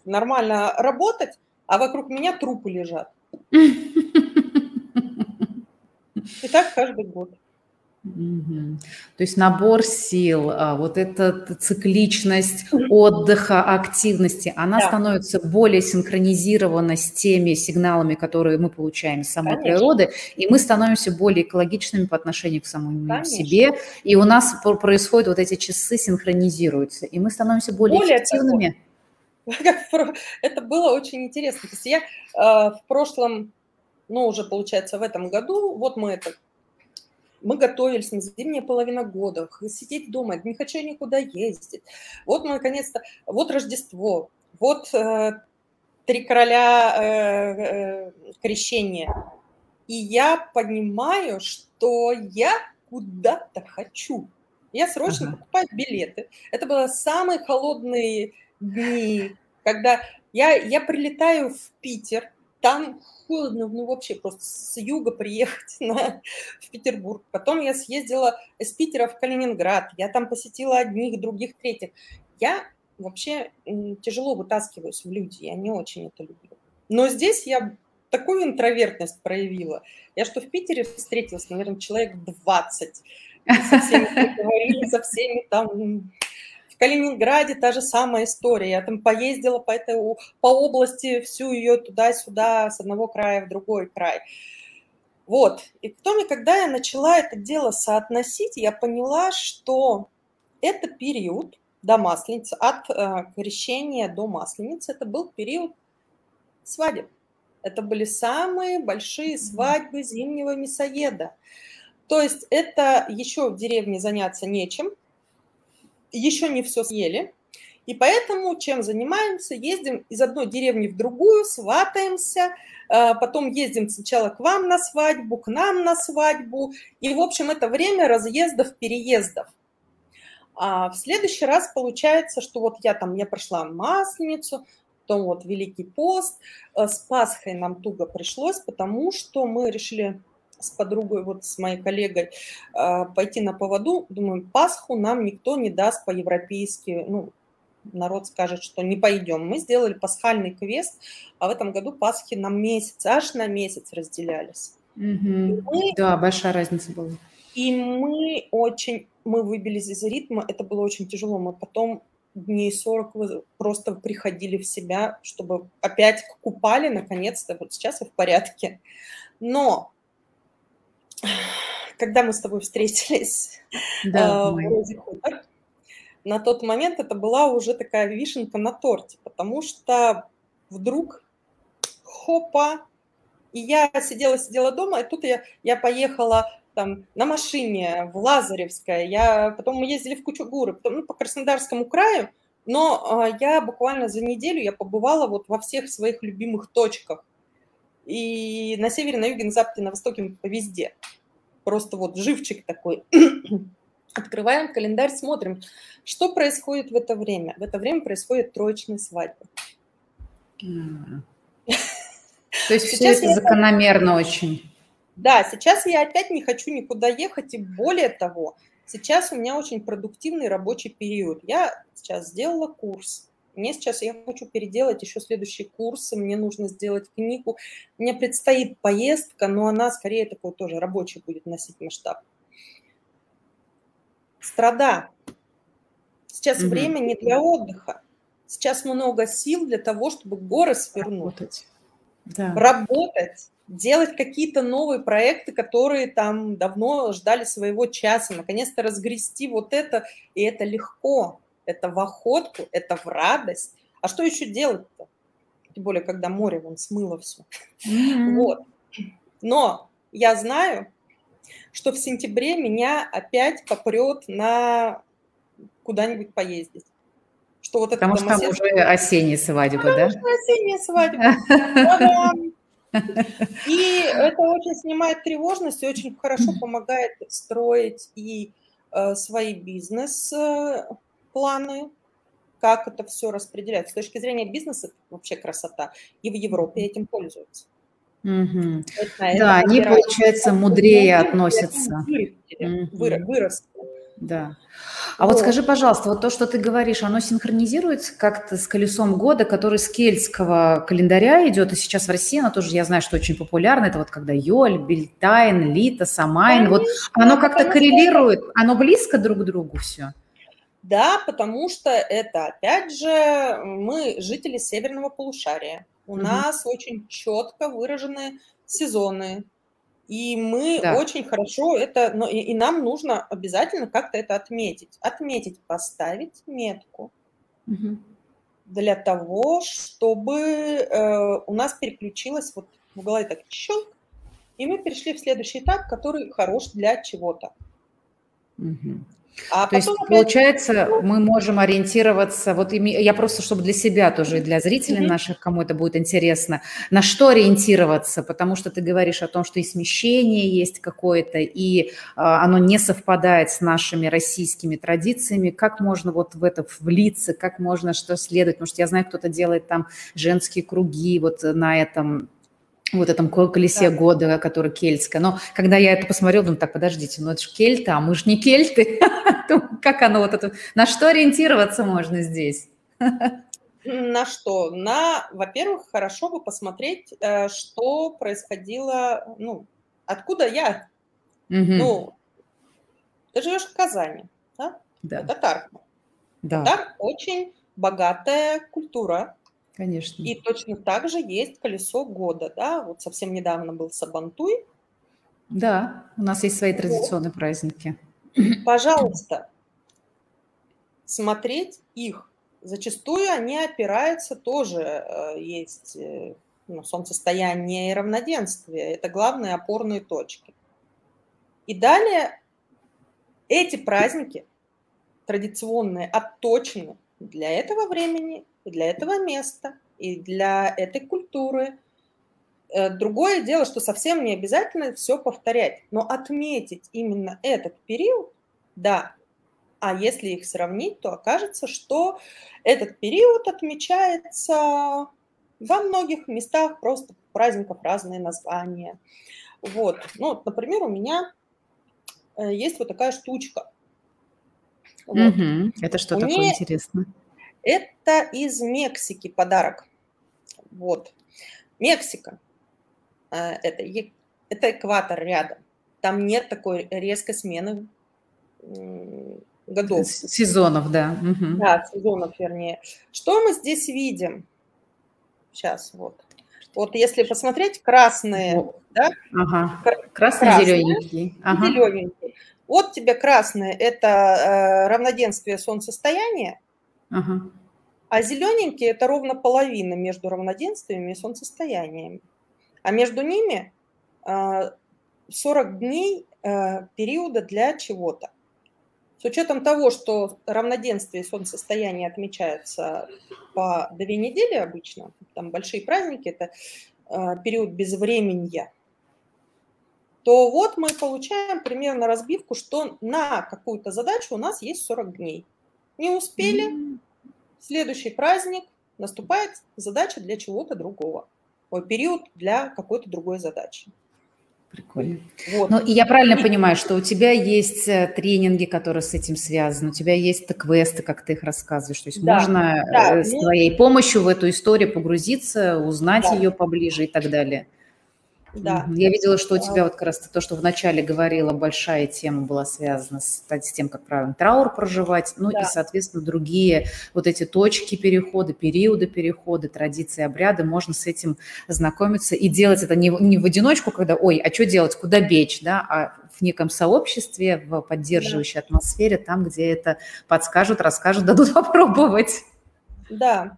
нормально работать, а вокруг меня трупы лежат. И так каждый год. Угу. То есть набор сил, а, вот эта цикличность отдыха, активности, она да. становится более синхронизирована с теми сигналами, которые мы получаем из самой Конечно. природы, и мы становимся более экологичными по отношению к самому Конечно. себе, и у нас происходят вот эти часы синхронизируются, и мы становимся более, более эффективными. Того, это было очень интересно. То есть я э, в прошлом, ну уже получается в этом году, вот мы это мы готовились на зимняя половина года, сидеть дома, не хочу никуда ездить. Вот мы наконец-то, вот Рождество, вот э, три короля э, э, крещения. И я понимаю, что я куда-то хочу. Я срочно ага. покупаю билеты. Это были самые холодные дни, когда я, я прилетаю в Питер, там холодно, ну вообще просто с юга приехать на, в Петербург. Потом я съездила из Питера в Калининград, я там посетила одних, других, третьих. Я вообще тяжело вытаскиваюсь в люди, я не очень это люблю. Но здесь я такую интровертность проявила. Я что в Питере встретилась, наверное, человек 20. Со всеми говорили, со всеми там в Калининграде та же самая история. Я там поездила по, этой, по области, всю ее туда-сюда, с одного края в другой край. Вот. И потом, когда я начала это дело соотносить, я поняла, что это период до Масленицы, от э, крещения до Масленицы, это был период свадеб. Это были самые большие свадьбы зимнего мясоеда. То есть это еще в деревне заняться нечем, еще не все съели. И поэтому чем занимаемся? Ездим из одной деревни в другую, сватаемся, э, потом ездим сначала к вам на свадьбу, к нам на свадьбу. И, в общем, это время разъездов, переездов. А в следующий раз получается, что вот я там, я прошла Масленицу, потом вот Великий пост. Э, с Пасхой нам туго пришлось, потому что мы решили с подругой, вот с моей коллегой, а, пойти на поводу. Думаем, Пасху нам никто не даст по-европейски. Ну, народ скажет, что не пойдем. Мы сделали пасхальный квест, а в этом году Пасхи на месяц, аж на месяц разделялись. Угу. Мы, да, большая разница была. И мы очень, мы выбились из ритма, это было очень тяжело. Мы потом дней 40 просто приходили в себя, чтобы опять купали, наконец-то, вот сейчас я в порядке. Но когда мы с тобой встретились да, э, Хутор, на тот момент это была уже такая вишенка на торте, потому что вдруг хопа, и я сидела-сидела дома, и тут я, я поехала там на машине в Лазаревское, я, потом мы ездили в Кучугуры, потом ну, по Краснодарскому краю, но э, я буквально за неделю я побывала вот во всех своих любимых точках. И на севере, на юге, на западе, на востоке, везде просто вот живчик такой. Открываем календарь, смотрим, что происходит в это время. В это время происходит троечная свадьба. То есть все это закономерно очень. Да, сейчас я опять не хочу никуда ехать, и более того, сейчас у меня очень продуктивный рабочий период. Я сейчас сделала курс, мне сейчас, я хочу переделать еще следующие курсы, мне нужно сделать книгу. Мне предстоит поездка, но она скорее такой тоже рабочий будет носить масштаб. Страда. Сейчас угу. время не для отдыха. Сейчас много сил для того, чтобы горы свернуть. Работать. Да. Работать делать какие-то новые проекты, которые там давно ждали своего часа, наконец-то разгрести вот это, и это легко это в охотку, это в радость. А что еще делать-то? Тем более, когда море вон смыло все. Mm-hmm. Вот. Но я знаю, что в сентябре меня опять попрет на куда-нибудь поездить. Что вот Потому что там уже осенняя свадьба, Потому да? Что осенняя свадьба. И это очень снимает тревожность и очень хорошо помогает строить и э, свои бизнес э, планы, как это все распределять. С точки зрения бизнеса вообще красота. И в Европе этим пользуются. Угу. Это, да, они, получается, мудрее относятся. Выросли, угу. выросли. Да. А вот. вот скажи, пожалуйста, вот то, что ты говоришь, оно синхронизируется как-то с колесом года, который с кельтского календаря идет, и сейчас в России оно тоже, я знаю, что очень популярно, это вот когда Йоль, Бельтайн, Лита, Самайн, конечно, вот оно как-то коррелирует, оно близко друг к другу все? Да, потому что это, опять же, мы жители северного полушария. У угу. нас очень четко выражены сезоны. И мы да. очень хорошо это, но и, и нам нужно обязательно как-то это отметить. Отметить, поставить метку угу. для того, чтобы э, у нас переключилось вот в голове так щелк, и мы перешли в следующий этап, который хорош для чего-то. Угу. А То есть, опять... получается, мы можем ориентироваться, вот я просто, чтобы для себя тоже, и для зрителей mm-hmm. наших, кому это будет интересно, на что ориентироваться, потому что ты говоришь о том, что и смещение есть какое-то, и а, оно не совпадает с нашими российскими традициями, как можно вот в это влиться, как можно что следовать, потому что я знаю, кто-то делает там женские круги вот на этом вот этом колесе да. года, который кельтское. Но когда я это посмотрела, думаю, так, подождите, ну это же кельты, а мы же не кельты. как оно вот это... На что ориентироваться можно здесь? На что? На, во-первых, хорошо бы посмотреть, э, что происходило, ну, откуда я. Угу. Ну, ты живешь в Казани, да? Да. Это Тарк. Да. Тарк очень богатая культура, Конечно. И точно так же есть колесо года, да, вот совсем недавно был Сабантуй. Да, у нас есть свои традиционные вот. праздники. Пожалуйста, смотреть их. Зачастую они опираются тоже, э, есть э, ну, солнцестояние и равноденствие. Это главные опорные точки. И далее эти праздники традиционные отточены для этого времени и для этого места, и для этой культуры. Э, другое дело, что совсем не обязательно все повторять, но отметить именно этот период, да. А если их сравнить, то окажется, что этот период отмечается во многих местах, просто праздников разные названия. Вот. Ну, например, у меня э, есть вот такая штучка. Вот. Угу. Это что Мне... такое интересно? Это из Мексики подарок. Вот. Мексика. Э, это, это экватор рядом. Там нет такой резкой смены годов. Сезонов, да. Угу. Да, сезонов, вернее. Что мы здесь видим? Сейчас, вот. Вот если посмотреть, красные, вот. да? Ага. Красные, красные зелененькие. Ага. Зелененькие. Вот тебе красные – это э, равноденствие солнцестояния, Ага. А зелененькие – это ровно половина между равноденствиями и солнцестояниями. А между ними 40 а, дней а, периода для чего-то. С учетом того, что равноденствие и солнцестояние отмечаются по две недели обычно, там большие праздники, это а, период безвременья, то вот мы получаем примерно разбивку, что на какую-то задачу у нас есть 40 дней. Не успели, следующий праздник, наступает задача для чего-то другого. Ой, период для какой-то другой задачи. Прикольно. Вот. Ну, и я правильно понимаю, что у тебя есть э, тренинги, которые с этим связаны, у тебя есть квесты, как ты их рассказываешь. То есть да, можно да, э, с твоей помощью в эту историю погрузиться, узнать да. ее поближе и так далее. Да. Я видела, что у тебя вот как раз то, что вначале говорила, большая тема была связана с, с тем, как правильно траур проживать, ну да. и, соответственно, другие вот эти точки перехода, периоды перехода, традиции, обряды, можно с этим знакомиться и делать это не, не в одиночку, когда, ой, а что делать, куда бечь, да, а в неком сообществе, в поддерживающей да. атмосфере, там, где это подскажут, расскажут, дадут попробовать. Да,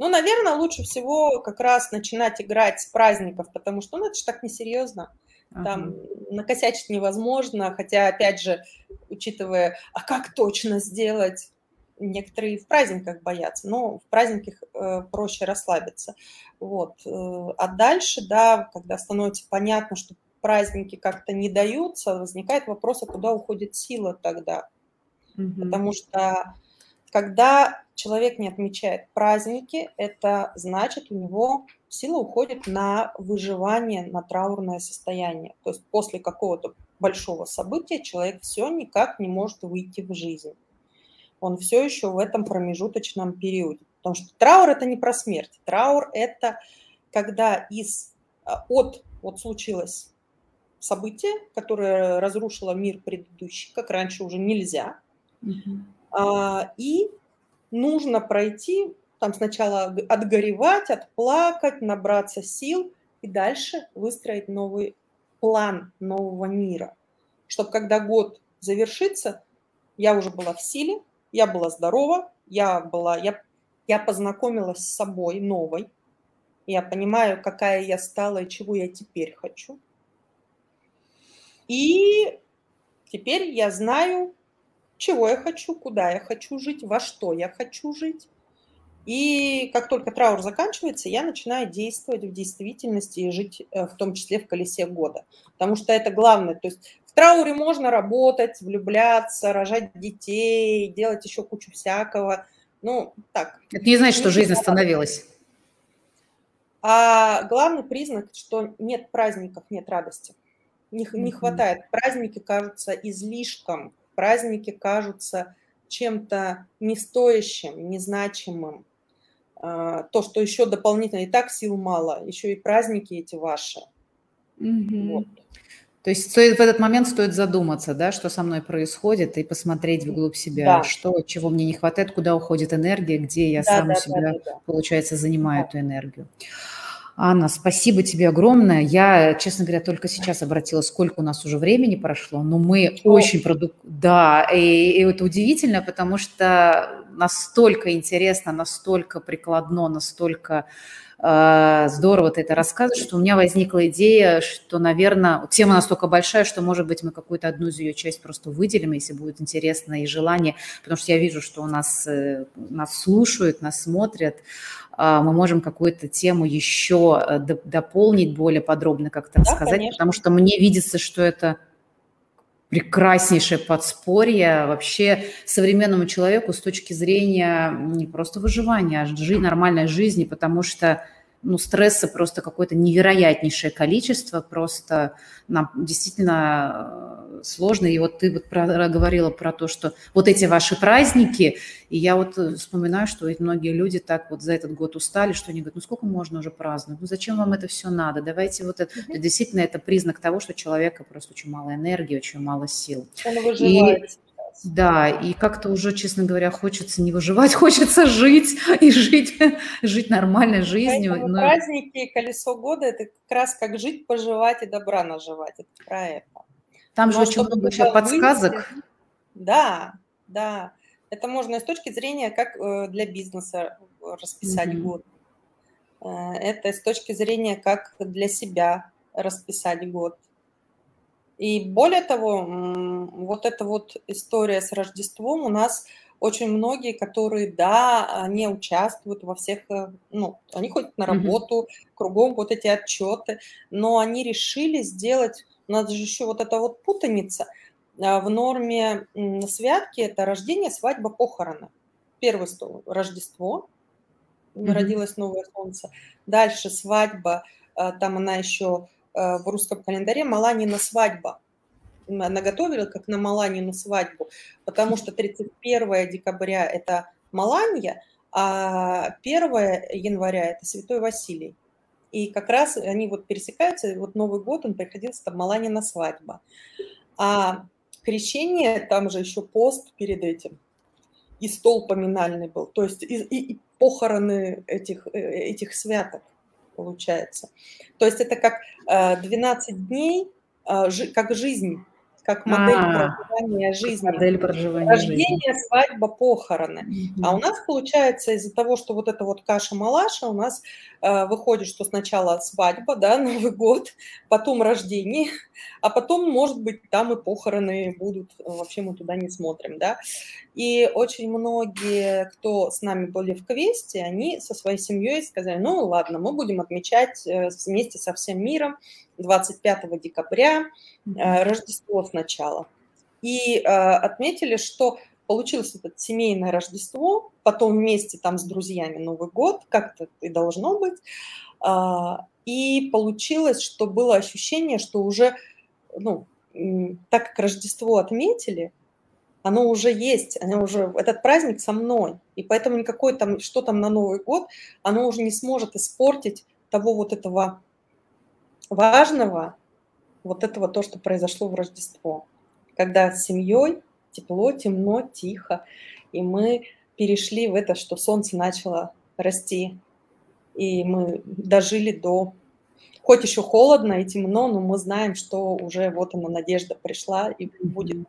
ну, наверное, лучше всего как раз начинать играть с праздников, потому что, ну, это же так несерьезно. Там uh-huh. накосячить невозможно, хотя, опять же, учитывая, а как точно сделать, некоторые в праздниках боятся, но в праздниках э, проще расслабиться. Вот. Э, а дальше, да, когда становится понятно, что праздники как-то не даются, возникает вопрос, а куда уходит сила тогда? Uh-huh. Потому что когда человек не отмечает праздники, это значит, у него сила уходит на выживание, на траурное состояние. То есть после какого-то большого события человек все никак не может выйти в жизнь. Он все еще в этом промежуточном периоде. Потому что траур – это не про смерть. Траур – это когда из, а, от, вот случилось событие, которое разрушило мир предыдущий, как раньше уже нельзя, угу а, и нужно пройти, там сначала отгоревать, отплакать, набраться сил и дальше выстроить новый план нового мира, чтобы когда год завершится, я уже была в силе, я была здорова, я была, я, я познакомилась с собой новой, я понимаю, какая я стала и чего я теперь хочу. И теперь я знаю, чего я хочу, куда я хочу жить, во что я хочу жить. И как только траур заканчивается, я начинаю действовать в действительности и жить э, в том числе в колесе года. Потому что это главное. То есть в трауре можно работать, влюбляться, рожать детей, делать еще кучу всякого. Ну, так. Это не значит, что жизнь остановилась. А главный признак, что нет праздников, нет радости. Не, не хватает. Праздники кажутся излишком, праздники кажутся чем-то нестоящим, незначимым. А, то, что еще дополнительно и так сил мало, еще и праздники эти ваши. Угу. Вот. То есть стоит, в этот момент стоит задуматься, да, что со мной происходит, и посмотреть вглубь себя, да. что, чего мне не хватает, куда уходит энергия, где я да, сам да, у себя, да, да, получается, занимаю да. эту энергию. Анна, спасибо тебе огромное. Я, честно говоря, только сейчас обратила, сколько у нас уже времени прошло, но мы О. очень продуктивны. Да, и, и это удивительно, потому что настолько интересно, настолько прикладно, настолько э, здорово ты это рассказываешь, что у меня возникла идея, что, наверное, тема настолько большая, что, может быть, мы какую-то одну из ее часть просто выделим, если будет интересно и желание, потому что я вижу, что у нас, э, нас слушают, нас смотрят, мы можем какую-то тему еще э, дополнить более подробно как-то да, рассказать, конечно. потому что мне видится, что это прекраснейшее подспорье вообще современному человеку с точки зрения не просто выживания, а жи- нормальной жизни, потому что ну, стресса просто какое-то невероятнейшее количество, просто нам действительно сложно. И вот ты вот про, говорила про то, что вот эти ваши праздники, и я вот э, вспоминаю, что ведь многие люди так вот за этот год устали, что они говорят, ну сколько можно уже праздновать, ну зачем вам это все надо, давайте вот это. Mm-hmm. Действительно, это признак того, что у человека просто очень мало энергии, очень мало сил. Он выживает. И да, и как-то уже, честно говоря, хочется не выживать, хочется жить и жить, жить нормальной жизнью. Поэтому Но... праздники, колесо года – это как раз как жить, поживать и добра наживать. Это про это. Там Но же очень много еще подсказок. Выйти, да, да. Это можно и с точки зрения, как э, для бизнеса расписать mm-hmm. год. Э, это с точки зрения, как для себя расписать год. И более того, вот эта вот история с Рождеством у нас очень многие, которые, да, не участвуют во всех, э, ну, они ходят на работу, mm-hmm. кругом вот эти отчеты, но они решили сделать, у нас же еще вот эта вот путаница, а, в норме святки это рождение, свадьба, похороны. Первый стол – Рождество, mm-hmm. родилось новое солнце. Дальше свадьба, а, там она еще Э, в русском календаре Маланина свадьба. Она готовила как на Маланину свадьбу, потому что 31 декабря – это Маланья, а 1 января – это Святой Василий. И как раз они вот пересекаются, и вот Новый год, он приходился, там Маланина свадьба. А крещение, там же еще пост перед этим, и стол поминальный был, то есть и, и, и похороны этих, э, этих святок получается. То есть это как 12 э, дней, э, как жизнь, как модель а, проживания жизни. Модель проживания Рождение, жизни. свадьба, похороны. Mm-hmm. А у нас получается из-за того, что вот эта вот каша-малаша, у нас э, выходит, что сначала свадьба, да, Новый год, потом рождение, а потом, может быть, там и похороны будут. Вообще мы туда не смотрим, да. И очень многие, кто с нами были в квесте, они со своей семьей сказали, ну ладно, мы будем отмечать э, вместе со всем миром 25 декабря э, Рождество сначала. И э, отметили, что получилось это семейное Рождество, потом вместе там с друзьями Новый год, как-то и должно быть. А, и получилось, что было ощущение, что уже, ну, так как Рождество отметили, оно уже есть, оно уже, этот праздник со мной, и поэтому никакой там, что там на Новый год, оно уже не сможет испортить того вот этого важного, вот этого то, что произошло в Рождество, когда с семьей тепло, темно, тихо, и мы перешли в это, что солнце начало расти, и мы дожили до хоть еще холодно и темно, но мы знаем, что уже вот она надежда пришла и будет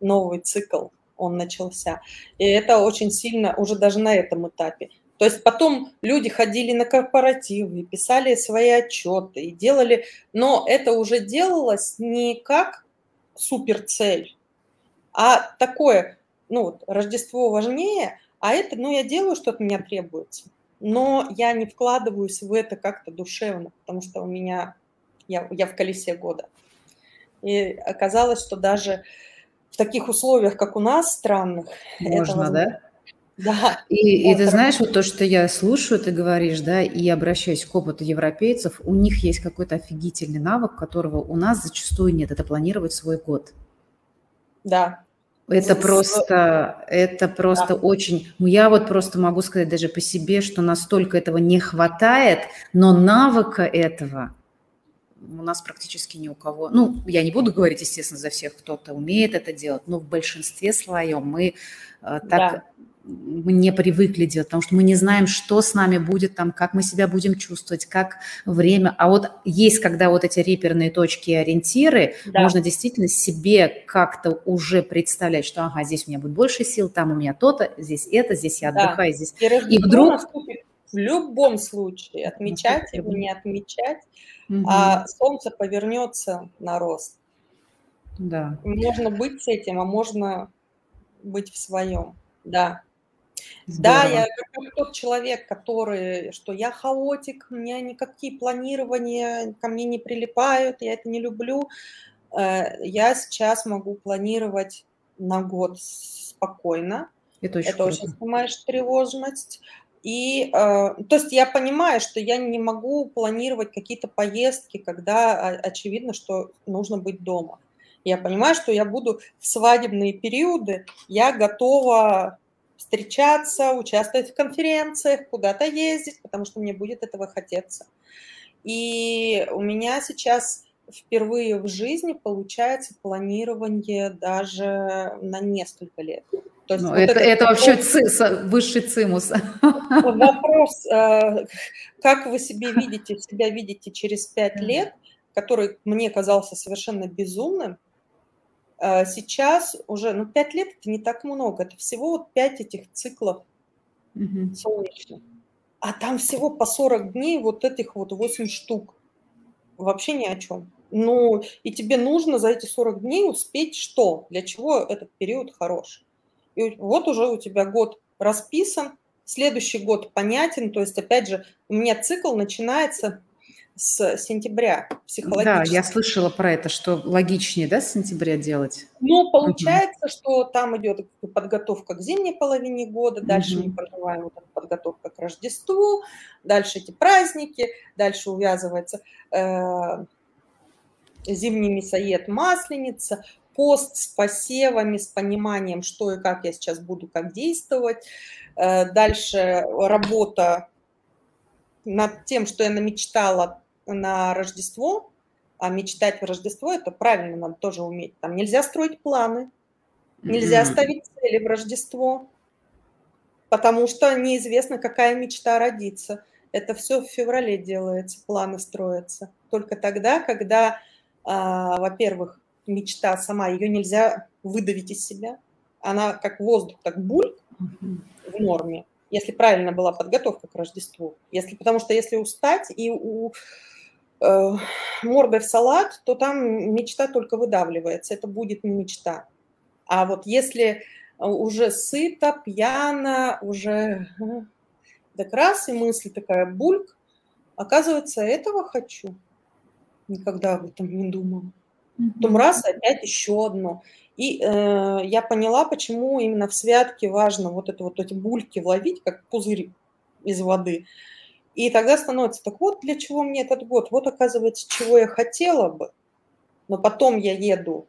новый цикл, он начался. И это очень сильно уже даже на этом этапе. То есть потом люди ходили на корпоративы, писали свои отчеты и делали, но это уже делалось не как суперцель, а такое, ну, вот, Рождество важнее, а это, ну, я делаю, что от меня требуется. Но я не вкладываюсь в это как-то душевно, потому что у меня, я, я в колесе года. И оказалось, что даже в таких условиях, как у нас, странных, Можно, это да? Да. И, и ты знаешь, вот то, что я слушаю, ты говоришь, да, и обращаюсь к опыту европейцев, у них есть какой-то офигительный навык, которого у нас зачастую нет, это планировать свой год. Да. Это просто, это просто да. очень... Ну, я вот просто могу сказать даже по себе, что настолько этого не хватает, но навыка этого у нас практически ни у кого. Ну, я не буду говорить, естественно, за всех, кто-то умеет это делать, но в большинстве своем мы э, так да мы не привыкли делать, потому что мы не знаем, что с нами будет там, как мы себя будем чувствовать, как время. А вот есть, когда вот эти реперные точки и ориентиры, да. можно действительно себе как-то уже представлять, что ага, здесь у меня будет больше сил, там у меня то-то, здесь это, здесь я отдыхаю, да. здесь. И, и вдруг... В любом случае, отмечать или не отмечать, угу. а солнце повернется на рост. Да. Можно быть с этим, а можно быть в своем. Да. Здорово. Да, я как тот человек, который, что я хаотик, у меня никакие планирования ко мне не прилипают, я это не люблю. Э, я сейчас могу планировать на год спокойно. Это очень, это очень снимаешь тревожность. И, э, то есть я понимаю, что я не могу планировать какие-то поездки, когда очевидно, что нужно быть дома. Я понимаю, что я буду в свадебные периоды, я готова встречаться, участвовать в конференциях, куда-то ездить, потому что мне будет этого хотеться. И у меня сейчас впервые в жизни получается планирование даже на несколько лет. То есть ну, вот это, это, это вообще ци, высший цимус. Вопрос, э, как вы себе видите, себя видите через пять лет, который мне казался совершенно безумным, сейчас уже, ну, 5 лет это не так много, это всего вот 5 этих циклов угу. солнечных. А там всего по 40 дней вот этих вот 8 штук. Вообще ни о чем. Ну, и тебе нужно за эти 40 дней успеть что? Для чего этот период хорош? И вот уже у тебя год расписан, следующий год понятен, то есть, опять же, у меня цикл начинается с сентября психологически. Да, я слышала про это, что логичнее, да, с сентября делать? Ну, получается, угу. что там идет подготовка к зимней половине года, дальше угу. мы проживаем вот подготовка к Рождеству, дальше эти праздники, дальше увязывается э, зимний мясоед, масленица, пост с посевами, с пониманием, что и как я сейчас буду, как действовать. Э, дальше работа над тем, что я намечтала на Рождество, а мечтать в Рождество – это правильно, надо тоже уметь. Там нельзя строить планы, нельзя mm-hmm. ставить цели в Рождество, потому что неизвестно, какая мечта родится. Это все в феврале делается, планы строятся. Только тогда, когда, а, во-первых, мечта сама, ее нельзя выдавить из себя. Она как воздух, так буль в норме, если правильно была подготовка к Рождеству. Если, потому что если устать и у, мордой в салат, то там мечта только выдавливается. Это будет не мечта. А вот если уже сыто, пьяно, уже так раз и мысль такая бульк, оказывается, этого хочу. Никогда об этом не думала. Потом раз, опять еще одно. И э, я поняла, почему именно в святке важно вот это вот эти бульки ловить, как пузырь из воды. И тогда становится так вот, для чего мне этот год? Вот оказывается, чего я хотела бы. Но потом я еду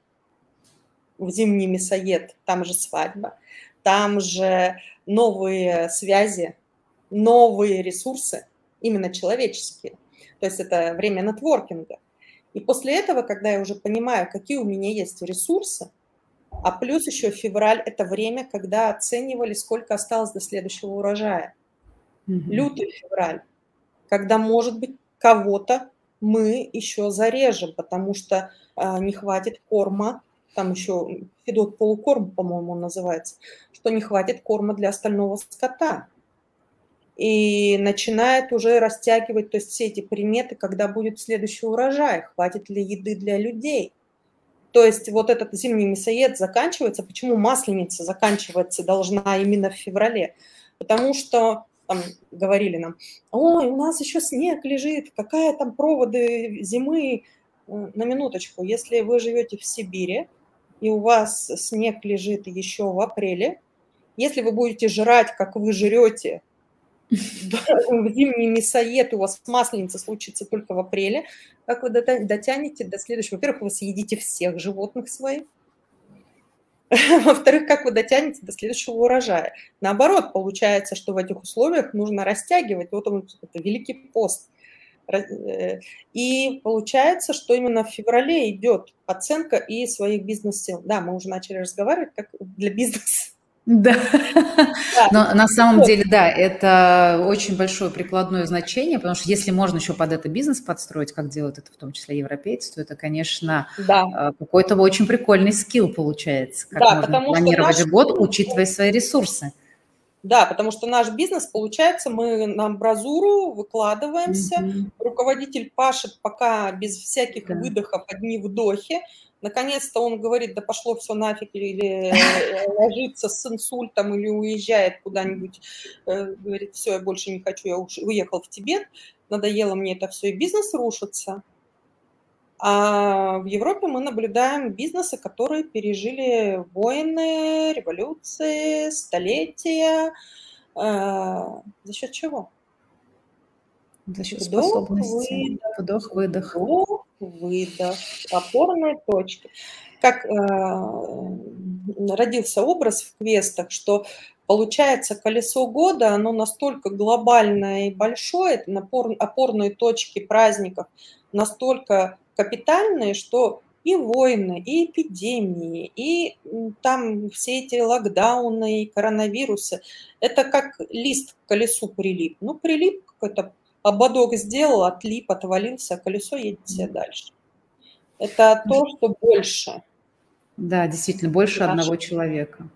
в зимний мясоед, там же свадьба, там же новые связи, новые ресурсы, именно человеческие. То есть это время нетворкинга. И после этого, когда я уже понимаю, какие у меня есть ресурсы, а плюс еще февраль – это время, когда оценивали, сколько осталось до следующего урожая. Mm-hmm. Лютый февраль когда, может быть, кого-то мы еще зарежем, потому что э, не хватит корма, там еще федот полукорм, по-моему, он называется, что не хватит корма для остального скота. И начинает уже растягивать, то есть все эти приметы, когда будет следующий урожай, хватит ли еды для людей. То есть вот этот зимний мясоед заканчивается. Почему масленица заканчивается должна именно в феврале? Потому что там говорили нам, ой, у нас еще снег лежит, какая там проводы зимы. Э, на минуточку, если вы живете в Сибири, и у вас снег лежит еще в апреле, если вы будете жрать, как вы жрете, зимний мясоед у вас масленица случится только в апреле, как вы дотянете до следующего? Во-первых, вы съедите всех животных своих, во-вторых, как вы дотянете до следующего урожая. Наоборот, получается, что в этих условиях нужно растягивать. Вот он, это великий пост. Э, и получается, что именно в феврале идет оценка и своих бизнес-сил. Да, мы уже начали разговаривать как для бизнеса. Да. да. Но на самом деле, да, это очень большое прикладное значение, потому что если можно еще под это бизнес подстроить, как делают это в том числе европейцы, то это, конечно, да. А, какой-то очень прикольный скилл получается, как да, можно планировать наш... год, учитывая свои ресурсы. Да, потому что наш бизнес, получается, мы на амбразуру выкладываемся, mm-hmm. руководитель пашет пока без всяких да. выдохов, одни вдохи, Наконец-то он говорит, да пошло все нафиг, или э, ложится с инсультом, или уезжает куда-нибудь, э, говорит, все, я больше не хочу, я уехал в Тибет, надоело мне это все, и бизнес рушится. А в Европе мы наблюдаем бизнесы, которые пережили войны, революции, столетия. Э, за счет чего? За счет вдох, способности. Вдох, выдох. Вдох, выдох. Опорные точки. Как э, родился образ в квестах, что получается колесо года, оно настолько глобальное и большое, это напор, опорные точки праздников настолько капитальные, что и войны, и эпидемии, и там все эти локдауны, и коронавирусы. Это как лист к колесу прилип. Ну, прилип какой-то ободок сделал, отлип, отвалился, колесо едет себе дальше. Это то, что больше. Да, действительно, больше Наш... одного человека.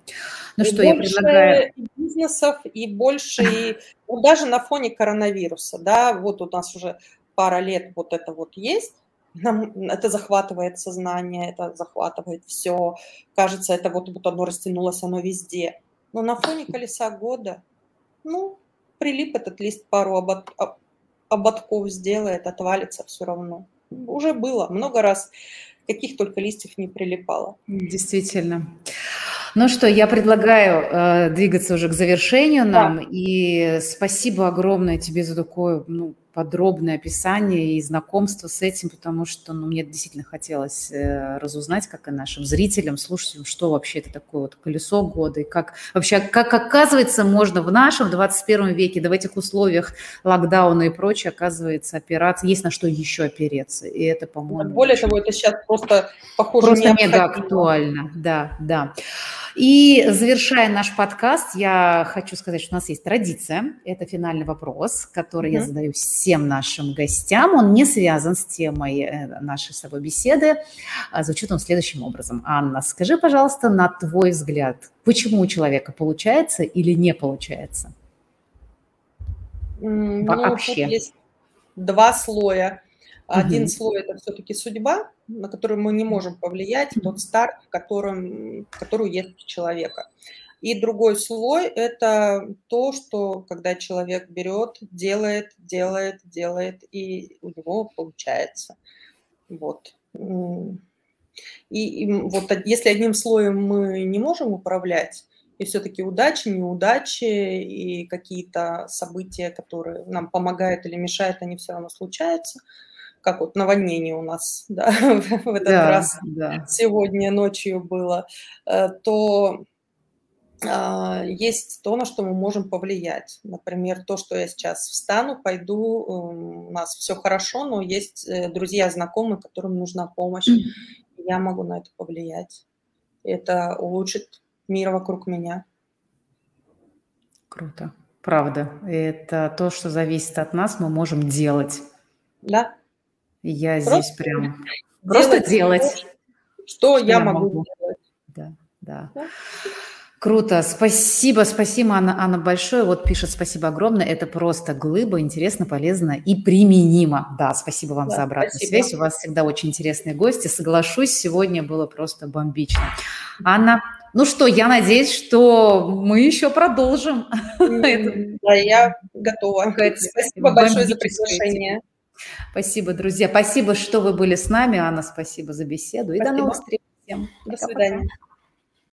Ну и что, я предлагаю... бизнесов, и больше, и, ну, даже на фоне коронавируса, да, вот у нас уже пара лет вот это вот есть, нам это захватывает сознание, это захватывает все. Кажется, это вот, вот оно растянулось, оно везде. Но на фоне колеса года, ну, прилип этот лист пару обод, ободков сделает, отвалится все равно. Уже было много раз, каких только листьев не прилипало. Действительно. Ну что, я предлагаю э, двигаться уже к завершению нам. Да. И спасибо огромное тебе за такое ну, подробное описание и знакомство с этим, потому что ну, мне действительно хотелось э, разузнать, как и нашим зрителям, слушателям, что вообще это такое вот колесо года, и как вообще, как оказывается, можно в нашем 21 веке, да в этих условиях локдауна и прочее, оказывается, опираться, есть на что еще опереться, и это, по-моему... Более очень... того, это сейчас просто похоже Просто мега актуально, да, да. И завершая наш подкаст, я хочу сказать, что у нас есть традиция. Это финальный вопрос, который mm-hmm. я задаю всем нашим гостям. Он не связан с темой э, нашей с тобой беседы. А звучит он следующим образом. Анна, скажи, пожалуйста, на твой взгляд, почему у человека получается или не получается? Mm, Вообще. Ну, есть два слоя. Один угу. слой это все-таки судьба, на которую мы не можем повлиять, тот старт, в котором, которую есть у человека. И другой слой – это то, что когда человек берет, делает, делает, делает, и у него получается. Вот. И, и вот если одним слоем мы не можем управлять, и все-таки удачи, неудачи и какие-то события, которые нам помогают или мешают, они все равно случаются – как вот наводнение у нас да, в этот да, раз да. сегодня ночью было, э, то а, есть то, на что мы можем повлиять. Например, то, что я сейчас встану, пойду, эм, у нас все хорошо, но есть э, друзья, знакомые, которым нужна помощь. Я могу на это повлиять. Это улучшит мир вокруг меня. Круто. Правда. Это то, что зависит от нас, мы можем делать. Да. Я просто здесь прям... Просто делать. Что, что я, я могу, могу делать. Да, да. да. Круто, спасибо, спасибо, Анна, Анна, большое. Вот пишет, спасибо огромное, это просто глыба, интересно, полезно и применимо. Да, спасибо вам да, за обратную спасибо. связь, у вас всегда очень интересные гости, соглашусь, сегодня было просто бомбично. Анна, ну что, я надеюсь, что мы еще продолжим. Да, я готова. Спасибо большое за приглашение. Спасибо, друзья. Спасибо, что вы были с нами. Анна, спасибо за беседу. И до новых встреч. Всем. До свидания.